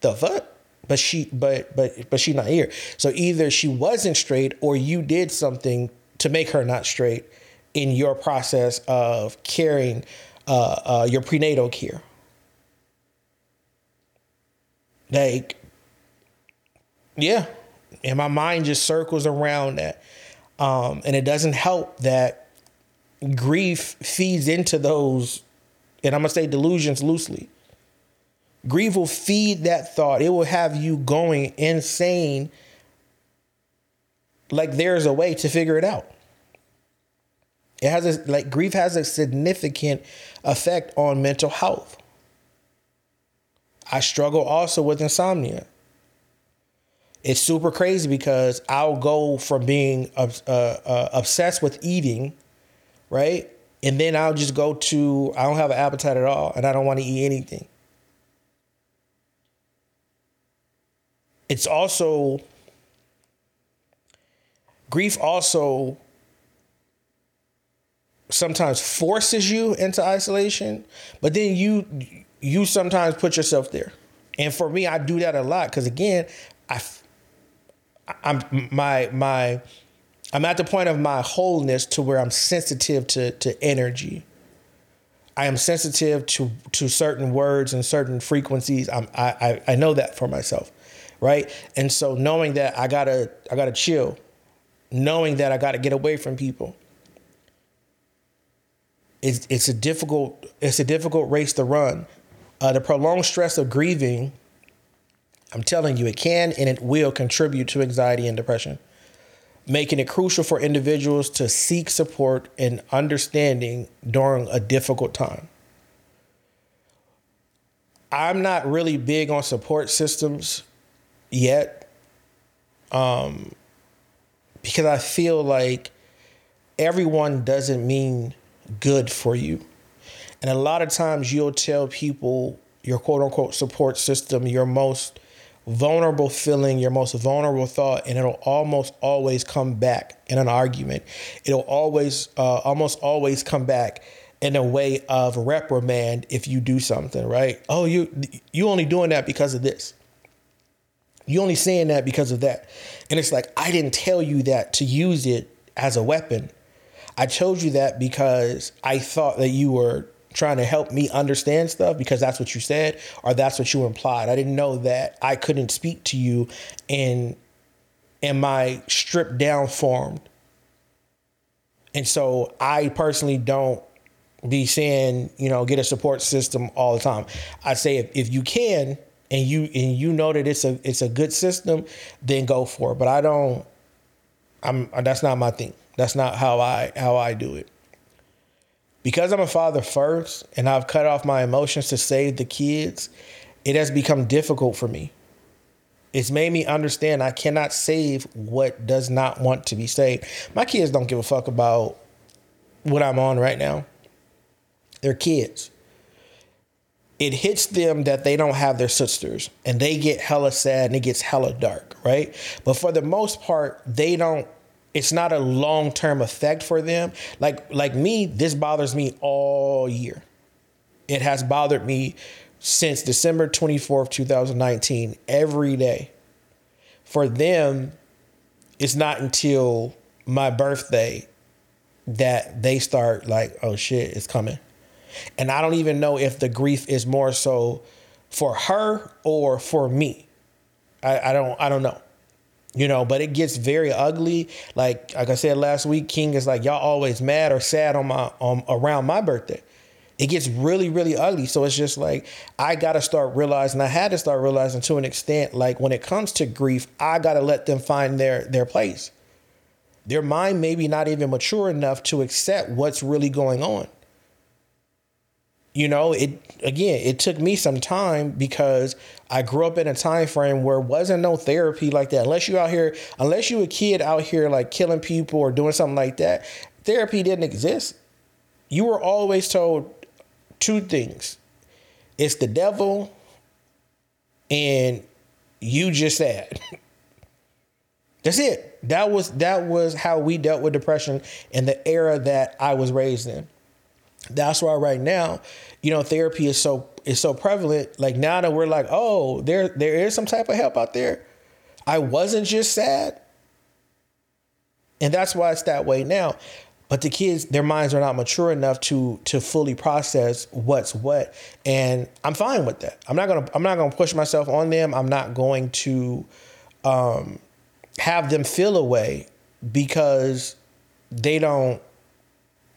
The fuck? But she, but but but she not here. So either she wasn't straight or you did something to make her not straight in your process of caring uh, uh, your prenatal care. Like, yeah, and my mind just circles around that, um, and it doesn't help that grief feeds into those and I'm gonna say delusions loosely. Grief will feed that thought. It will have you going insane. Like there's a way to figure it out. It has a like grief has a significant effect on mental health. I struggle also with insomnia. It's super crazy because I'll go from being uh, uh, obsessed with eating, right, and then I'll just go to I don't have an appetite at all and I don't want to eat anything. It's also grief also sometimes forces you into isolation, but then you you sometimes put yourself there. And for me, I do that a lot because again, I I'm my my I'm at the point of my wholeness to where I'm sensitive to to energy. I am sensitive to to certain words and certain frequencies. I'm, I I know that for myself. right? And so knowing that I gotta I gotta chill, knowing that I gotta get away from people. It's it's a difficult it's a difficult race to run. Uh, the prolonged stress of grieving, I'm telling you, it can and it will contribute to anxiety and depression, making it crucial for individuals to seek support and understanding during a difficult time. I'm not really big on support systems yet. Um, because I feel like everyone doesn't mean good for you. And a lot of times you'll tell people your quote unquote support system, your most vulnerable feeling, your most vulnerable thought, and it'll almost always come back in an argument. It'll always, uh, almost always come back in a way of reprimand if you do something, right? Oh, you you only doing that because of this. You only saying that because of that. And it's like I didn't tell you that to use it as a weapon. I told you that because I thought that you were trying to help me understand stuff because that's what you said or that's what you implied. I didn't know that I couldn't speak to you in in my stripped down form. And so I personally don't be saying, you know, get a support system all the time. I say if, if you can and you and you know that it's a it's a good system, then go for it. But I don't I'm that's not my thing. That's not how I how I do it. Because I'm a father first and I've cut off my emotions to save the kids, it has become difficult for me. It's made me understand I cannot save what does not want to be saved. My kids don't give a fuck about what I'm on right now. They're kids. It hits them that they don't have their sisters and they get hella sad and it gets hella dark, right? But for the most part, they don't it's not a long-term effect for them. Like like me, this bothers me all year. It has bothered me since December 24th, 2019, every day. For them, it's not until my birthday that they start like, oh shit, it's coming. And I don't even know if the grief is more so for her or for me. I, I don't I don't know. You know, but it gets very ugly. Like like I said last week, King is like, y'all always mad or sad on my um around my birthday. It gets really, really ugly. So it's just like I gotta start realizing, I had to start realizing to an extent, like when it comes to grief, I gotta let them find their their place. Their mind maybe not even mature enough to accept what's really going on you know it again it took me some time because i grew up in a time frame where wasn't no therapy like that. Unless you out here unless you a kid out here like killing people or doing something like that therapy didn't exist. You were always told two things. It's the devil and you just sad. That's it. That was that was how we dealt with depression in the era that i was raised in that's why right now, you know, therapy is so is so prevalent. Like now that we're like, oh, there there is some type of help out there. I wasn't just sad. And that's why it's that way now. But the kids, their minds are not mature enough to to fully process what's what. And I'm fine with that. I'm not gonna I'm not gonna push myself on them. I'm not going to um, have them feel away because they don't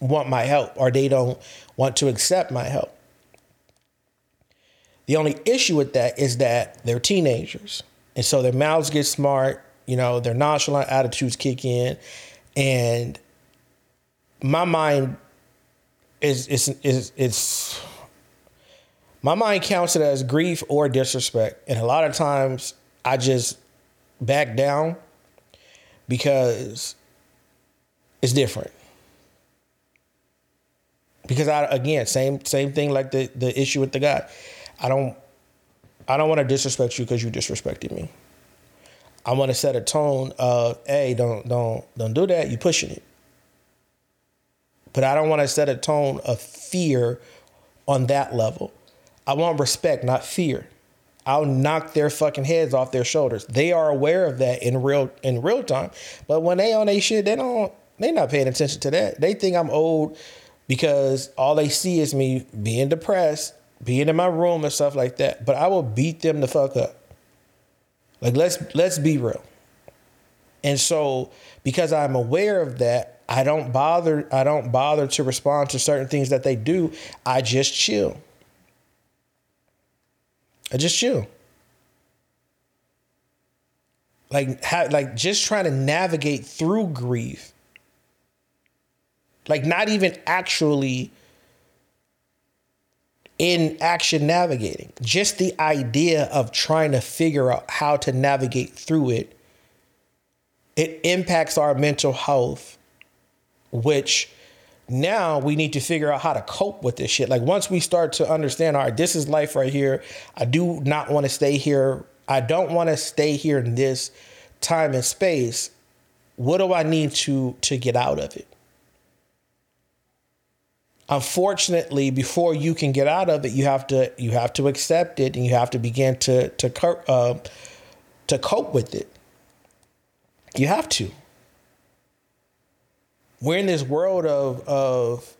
want my help or they don't want to accept my help. The only issue with that is that they're teenagers. And so their mouths get smart, you know, their nonchalant attitudes kick in. And my mind is is is it's my mind counts it as grief or disrespect. And a lot of times I just back down because it's different because I again same same thing like the the issue with the guy. I don't I don't want to disrespect you because you disrespected me. I want to set a tone of hey don't don't don't do that you pushing it. But I don't want to set a tone of fear on that level. I want respect, not fear. I'll knock their fucking heads off their shoulders. They are aware of that in real in real time. But when they on their shit, they don't they not paying attention to that. They think I'm old because all they see is me being depressed, being in my room and stuff like that. But I will beat them the fuck up. Like let's let's be real. And so because I'm aware of that, I don't bother I don't bother to respond to certain things that they do. I just chill. I just chill. Like how, like just trying to navigate through grief. Like not even actually in action navigating. Just the idea of trying to figure out how to navigate through it, it impacts our mental health, which now we need to figure out how to cope with this shit. Like once we start to understand, all right, this is life right here. I do not want to stay here. I don't want to stay here in this time and space. What do I need to to get out of it? Unfortunately before you can get out of it you have to you have to accept it and you have to begin to to uh, to cope with it. You have to. We're in this world of of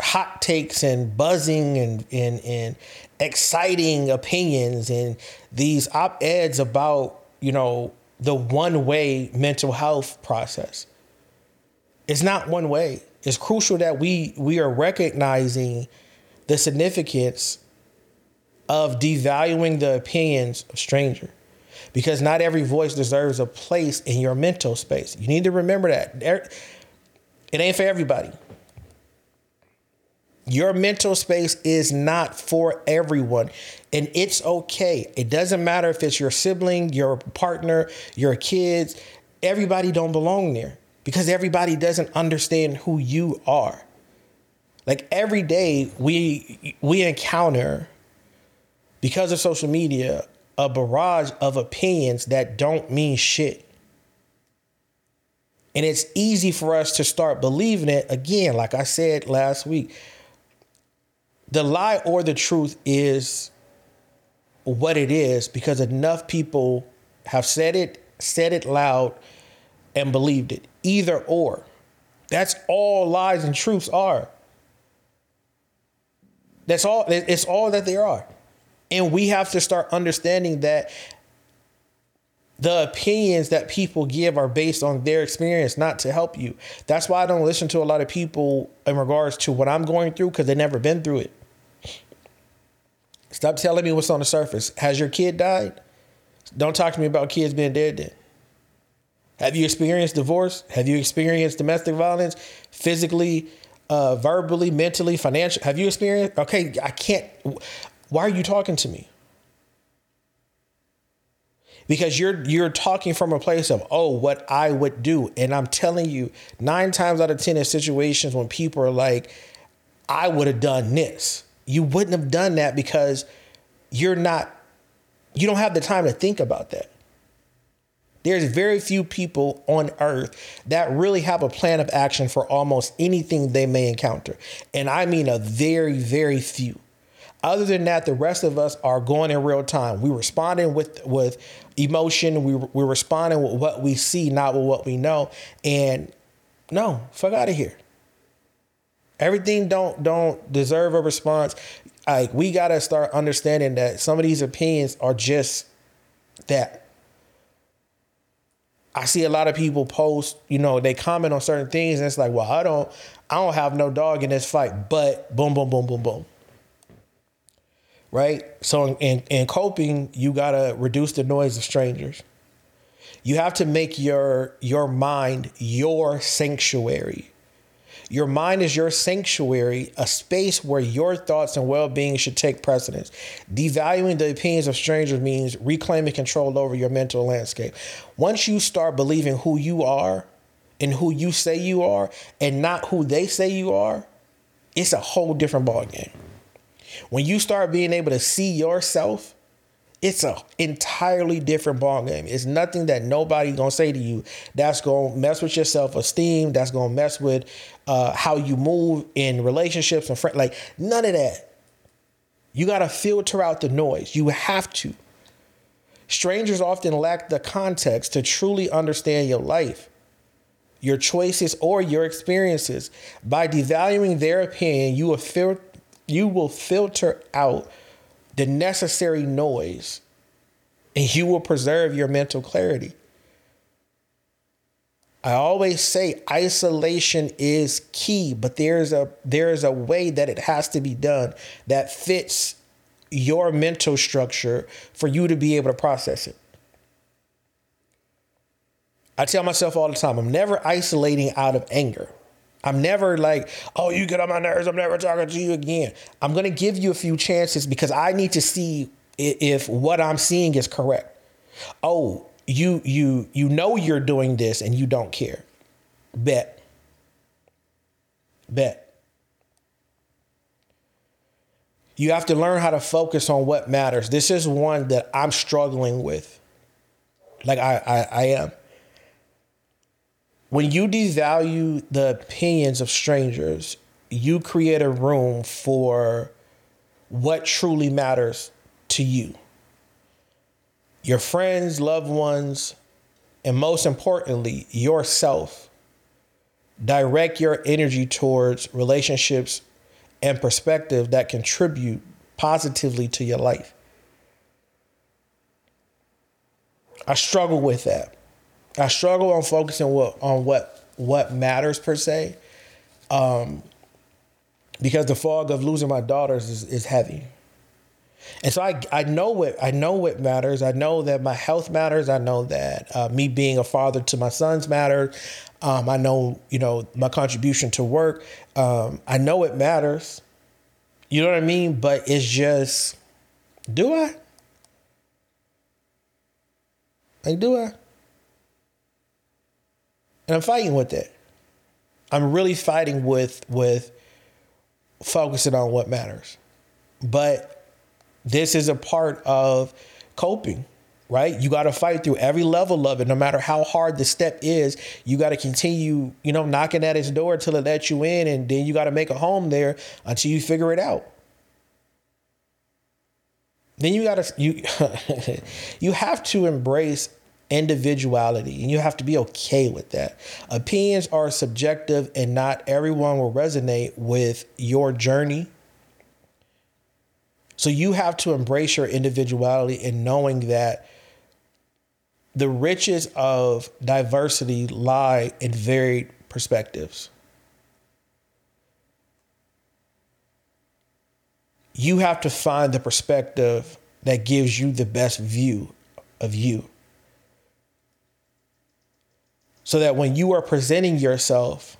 hot takes and buzzing and and, and exciting opinions and these op-eds about you know the one way mental health process. It's not one way it's crucial that we we are recognizing the significance of devaluing the opinions of stranger because not every voice deserves a place in your mental space. You need to remember that. It ain't for everybody. Your mental space is not for everyone, and it's okay. It doesn't matter if it's your sibling, your partner, your kids. Everybody don't belong there because everybody doesn't understand who you are. Like every day we we encounter because of social media a barrage of opinions that don't mean shit. And it's easy for us to start believing it again like I said last week. The lie or the truth is what it is because enough people have said it, said it loud and believed it either or. That's all lies and truths are. That's all it's all that they are. And we have to start understanding that the opinions that people give are based on their experience, not to help you. That's why I don't listen to a lot of people in regards to what I'm going through because they've never been through it. Stop telling me what's on the surface. Has your kid died? Don't talk to me about kids being dead then. Have you experienced divorce? Have you experienced domestic violence, physically, uh, verbally, mentally, financially? Have you experienced? Okay, I can't. Why are you talking to me? Because you're you're talking from a place of oh what I would do, and I'm telling you nine times out of ten in situations when people are like, I would have done this. You wouldn't have done that because you're not. You don't have the time to think about that. There's very few people on earth that really have a plan of action for almost anything they may encounter. And I mean a very, very few. Other than that, the rest of us are going in real time. We're responding with with emotion. We, we're responding with what we see, not with what we know. And no, fuck out of here. Everything don't don't deserve a response. Like we gotta start understanding that some of these opinions are just that. I see a lot of people post, you know, they comment on certain things, and it's like, well, I don't, I don't have no dog in this fight, but boom, boom, boom, boom, boom. Right? So in, in coping, you gotta reduce the noise of strangers. You have to make your your mind your sanctuary. Your mind is your sanctuary, a space where your thoughts and well being should take precedence. Devaluing the opinions of strangers means reclaiming control over your mental landscape. Once you start believing who you are and who you say you are and not who they say you are, it's a whole different ballgame. When you start being able to see yourself it's a entirely different ball game. It's nothing that nobody gonna say to you that's gonna mess with your self esteem. That's gonna mess with uh, how you move in relationships and friends. Like none of that. You gotta filter out the noise. You have to. Strangers often lack the context to truly understand your life, your choices, or your experiences. By devaluing their opinion, you will fil- you will filter out the necessary noise and you will preserve your mental clarity. I always say isolation is key, but there's a there's a way that it has to be done that fits your mental structure for you to be able to process it. I tell myself all the time, I'm never isolating out of anger. I'm never like, oh, you get on my nerves. I'm never talking to you again. I'm going to give you a few chances because I need to see if what I'm seeing is correct. Oh, you you you know you're doing this and you don't care. Bet. Bet. You have to learn how to focus on what matters. This is one that I'm struggling with. Like I I, I am when you devalue the opinions of strangers, you create a room for what truly matters to you. Your friends, loved ones, and most importantly, yourself. Direct your energy towards relationships and perspective that contribute positively to your life. I struggle with that. I struggle on focusing what, on what what matters per se, um, because the fog of losing my daughters is, is heavy. And so I, I know what I know what matters. I know that my health matters. I know that uh, me being a father to my sons matters. Um, I know you know my contribution to work. Um, I know it matters. You know what I mean? But it's just, do I? Like, do I? And I'm fighting with it. I'm really fighting with with focusing on what matters. But this is a part of coping, right? You got to fight through every level of it, no matter how hard the step is. You got to continue, you know, knocking at its door till it lets you in, and then you got to make a home there until you figure it out. Then you got to you you have to embrace individuality and you have to be okay with that. Opinions are subjective and not everyone will resonate with your journey. So you have to embrace your individuality in knowing that the riches of diversity lie in varied perspectives. You have to find the perspective that gives you the best view of you so that when you are presenting yourself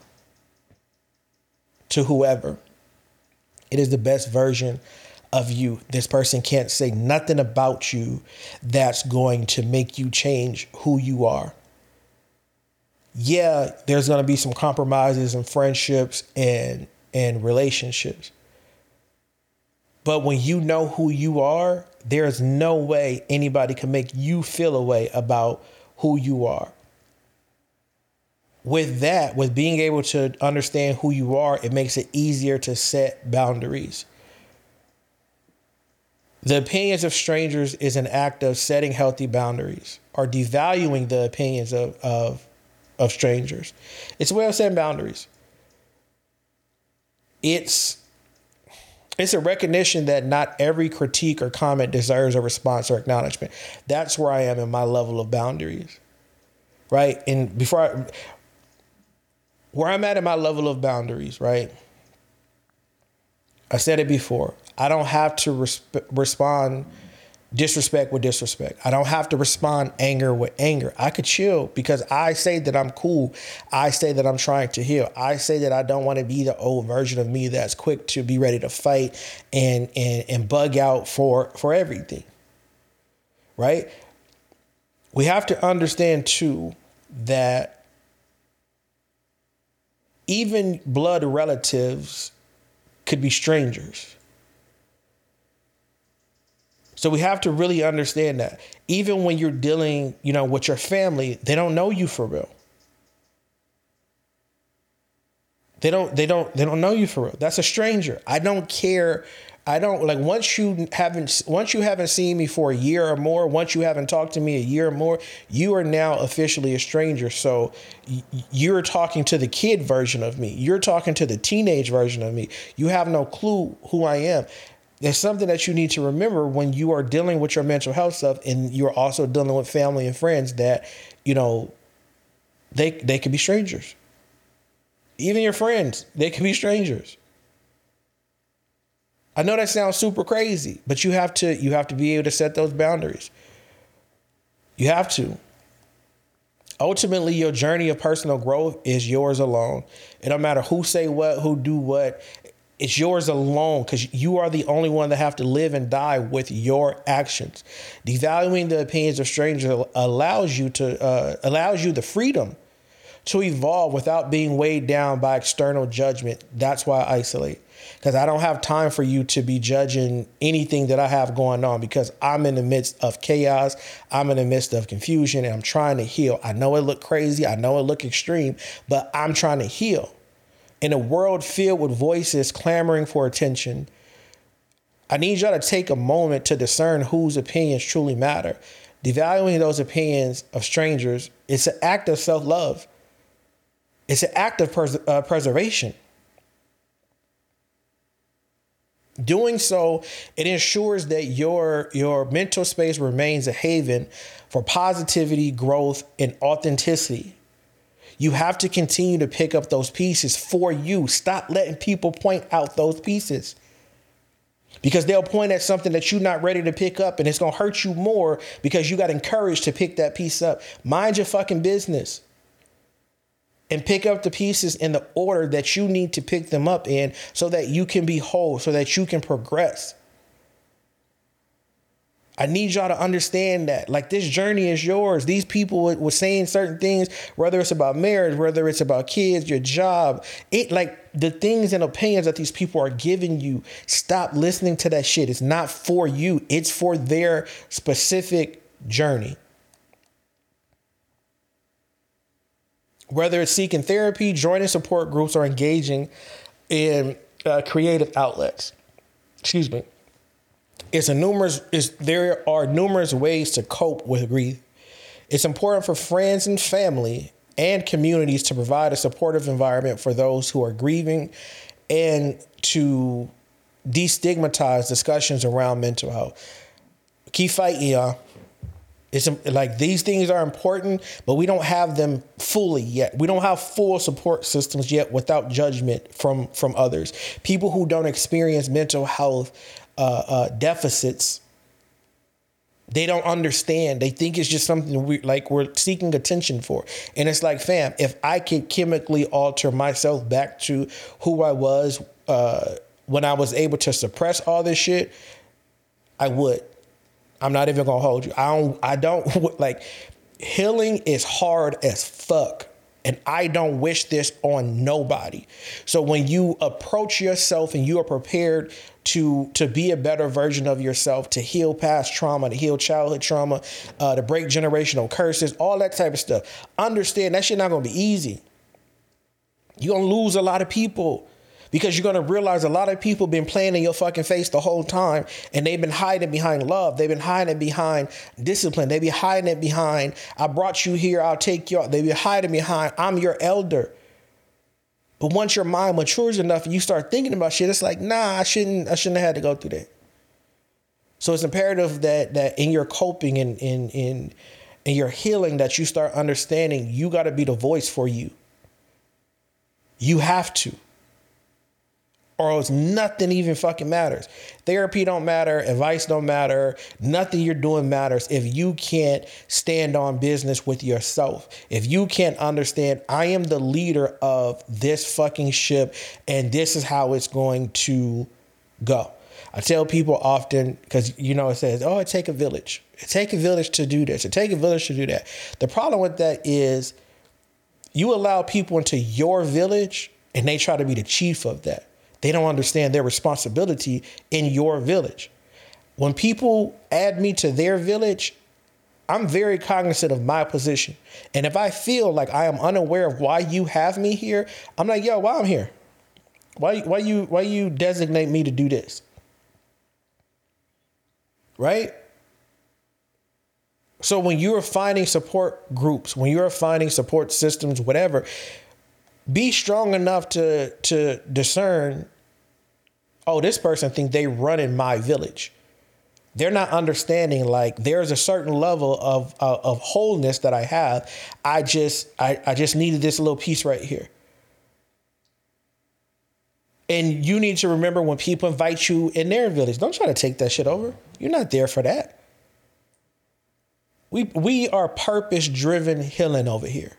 to whoever, it is the best version of you. This person can't say nothing about you that's going to make you change who you are. Yeah, there's going to be some compromises and friendships and and relationships. But when you know who you are, there's no way anybody can make you feel a way about who you are with that, with being able to understand who you are, it makes it easier to set boundaries. The opinions of strangers is an act of setting healthy boundaries or devaluing the opinions of, of, of strangers. It's a way of setting boundaries. It's it's a recognition that not every critique or comment deserves a response or acknowledgement. That's where I am in my level of boundaries. Right? And before I where I'm at in my level of boundaries, right? I said it before. I don't have to resp- respond disrespect with disrespect. I don't have to respond anger with anger. I could chill because I say that I'm cool. I say that I'm trying to heal. I say that I don't want to be the old version of me that's quick to be ready to fight and and and bug out for for everything. Right? We have to understand too that even blood relatives could be strangers. So we have to really understand that. Even when you're dealing, you know, with your family, they don't know you for real. They don't they don't they don't know you for real. That's a stranger. I don't care I don't like once you haven't once you haven't seen me for a year or more, once you haven't talked to me a year or more, you are now officially a stranger. So you're talking to the kid version of me. You're talking to the teenage version of me. You have no clue who I am. There's something that you need to remember when you are dealing with your mental health stuff and you're also dealing with family and friends that, you know, they they could be strangers. Even your friends, they could be strangers. I know that sounds super crazy, but you have to you have to be able to set those boundaries. You have to. Ultimately, your journey of personal growth is yours alone. It don't matter who say what, who do what. It's yours alone because you are the only one that have to live and die with your actions. Devaluing the opinions of strangers allows you to uh, allows you the freedom to evolve without being weighed down by external judgment. That's why I isolate because I don't have time for you to be judging anything that I have going on because I'm in the midst of chaos. I'm in the midst of confusion and I'm trying to heal. I know it look crazy. I know it look extreme, but I'm trying to heal. In a world filled with voices clamoring for attention, I need y'all to take a moment to discern whose opinions truly matter. Devaluing those opinions of strangers, is an act of self love. It's an act of pres- uh, preservation. Doing so, it ensures that your your mental space remains a haven for positivity, growth, and authenticity. You have to continue to pick up those pieces for you. Stop letting people point out those pieces. Because they'll point at something that you're not ready to pick up and it's to hurt you more because you got encouraged to pick that piece up. Mind your fucking business and pick up the pieces in the order that you need to pick them up in so that you can be whole, so that you can progress. I need y'all to understand that. Like, this journey is yours. These people were saying certain things, whether it's about marriage, whether it's about kids, your job, it like the things and opinions that these people are giving you. Stop listening to that shit. It's not for you, it's for their specific journey. Whether it's seeking therapy, joining support groups, or engaging in uh, creative outlets. Excuse me. It's a numerous. It's, there are numerous ways to cope with grief. It's important for friends and family and communities to provide a supportive environment for those who are grieving, and to destigmatize discussions around mental health. Keep fighting, y'all. It's like these things are important, but we don't have them fully yet. We don't have full support systems yet without judgment from from others. People who don't experience mental health uh, uh, deficits, they don't understand. They think it's just something we like we're seeking attention for. And it's like, fam, if I could chemically alter myself back to who I was uh, when I was able to suppress all this shit, I would. I'm not even gonna hold you. I don't. I don't like healing is hard as fuck. And I don't wish this on nobody. So when you approach yourself and you are prepared to to be a better version of yourself, to heal past trauma, to heal childhood trauma, uh, to break generational curses, all that type of stuff. Understand that shit not gonna be easy. You're gonna lose a lot of people because you're going to realize a lot of people been playing in your fucking face the whole time and they've been hiding behind love. They've been hiding behind discipline. They've been hiding it behind i brought you here i'll take you out they've been hiding behind i'm your elder. But once your mind matures enough and you start thinking about shit it's like nah i shouldn't i shouldn't have had to go through that. So it's imperative that that in your coping and in in in your healing that you start understanding you got to be the voice for you. You have to or else nothing even fucking matters. Therapy don't matter, advice don't matter, nothing you're doing matters if you can't stand on business with yourself. If you can't understand, I am the leader of this fucking ship and this is how it's going to go. I tell people often because you know it says, "Oh, it take a village. It take a village to do this. It take a village to do that." The problem with that is you allow people into your village and they try to be the chief of that. They don't understand their responsibility in your village. When people add me to their village, I'm very cognizant of my position. And if I feel like I am unaware of why you have me here, I'm like, yo, why I'm here? Why, why you why you designate me to do this? Right? So when you're finding support groups, when you're finding support systems, whatever, be strong enough to to discern oh, this person think they run in my village. They're not understanding like there's a certain level of uh, of wholeness that I have. I just I, I just needed this little piece right here. And you need to remember when people invite you in their village, don't try to take that shit over. You're not there for that. We we are purpose driven healing over here.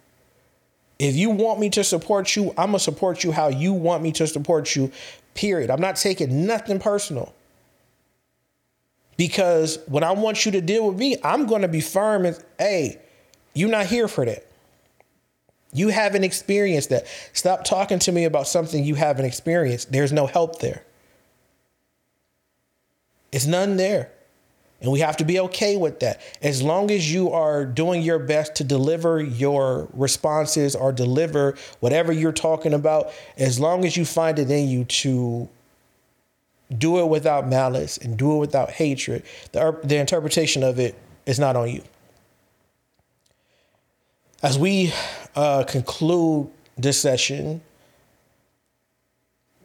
If you want me to support you, I'm gonna support you how you want me to support you. Period. I'm not taking nothing personal. Because when I want you to deal with me, I'm gonna be firm and hey, you're not here for that. You haven't experienced that. Stop talking to me about something you haven't experienced. There's no help there. It's none there. And we have to be okay with that. As long as you are doing your best to deliver your responses or deliver whatever you're talking about, as long as you find it in you to do it without malice and do it without hatred, the, the interpretation of it is not on you. As we uh, conclude this session,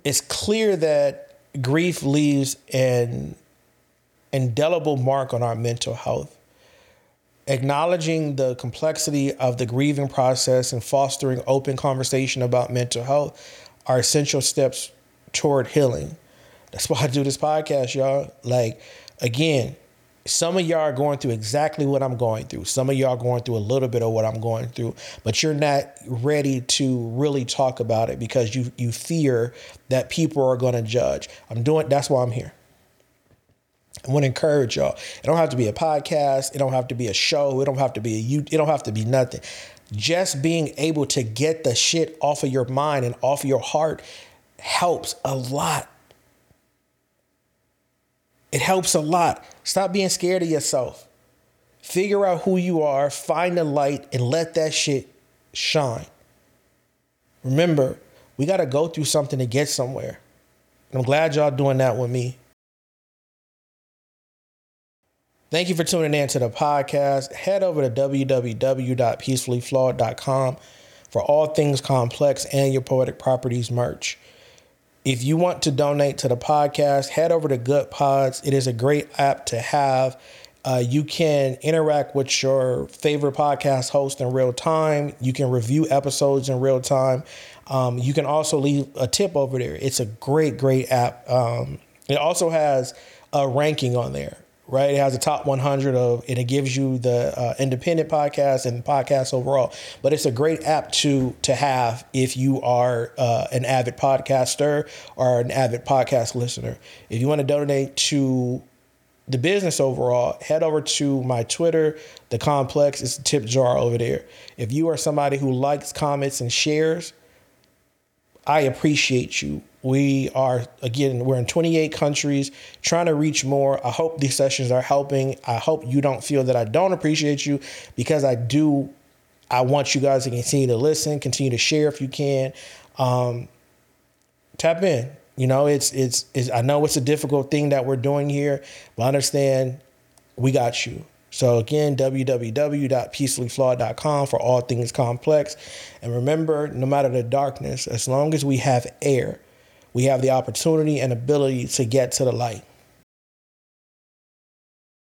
it's clear that grief leaves an indelible mark on our mental health. Acknowledging the complexity of the grieving process and fostering open conversation about mental health are essential steps toward healing. That's why I do this podcast, y'all. Like, again, some of y'all are going through exactly what I'm going through. Some of y'all are going through a little bit of what I'm going through, but you're not ready to really talk about it because you you fear that people are going to judge. I'm doing that's why I'm here. I want to encourage y'all. It don't have to be a podcast. It don't have to be a show. It don't have to be a you. It don't have to be nothing. Just being able to get the shit off of your mind and off of your heart helps a lot. It helps a lot. Stop being scared of yourself. Figure out who you are, find the light, and let that shit shine. Remember, we got to go through something to get somewhere. And I'm glad y'all doing that with me. Thank you for tuning in to the podcast. Head over to www.peacefullyflawed.com for all things Kamplexx and your poetic properties merch. If you want to donate to the podcast, head over to Goodpods. It is a great app to have. Uh, you can interact with your favorite podcast host in real time. You can review episodes in real time. Um, you can also leave a tip over there. It's a great, great app. Um, it also has a ranking on there right? It has a top 100 of, and it gives you the uh, independent podcast and podcasts overall. But it's a great app to to have if you are uh, an avid podcaster or an avid podcast listener. If you want to donate to the business overall, head over to my Twitter, the Kamplexx. It's a tip jar over there. If you are somebody who likes, comments, and shares, I appreciate you. We are, again, we're in 28 countries trying to reach more. I hope these sessions are helping. I hope you don't feel that I don't appreciate you because I do. I want you guys to continue to listen, continue to share if you can. Um, tap in. You know, it's, it's, it's, I know it's a difficult thing that we're doing here, but understand we got you. So again, www.peacefullyflawed.com for all things Kamplexx. And remember, no matter the darkness, as long as we have air, we have the opportunity and ability to get to the light.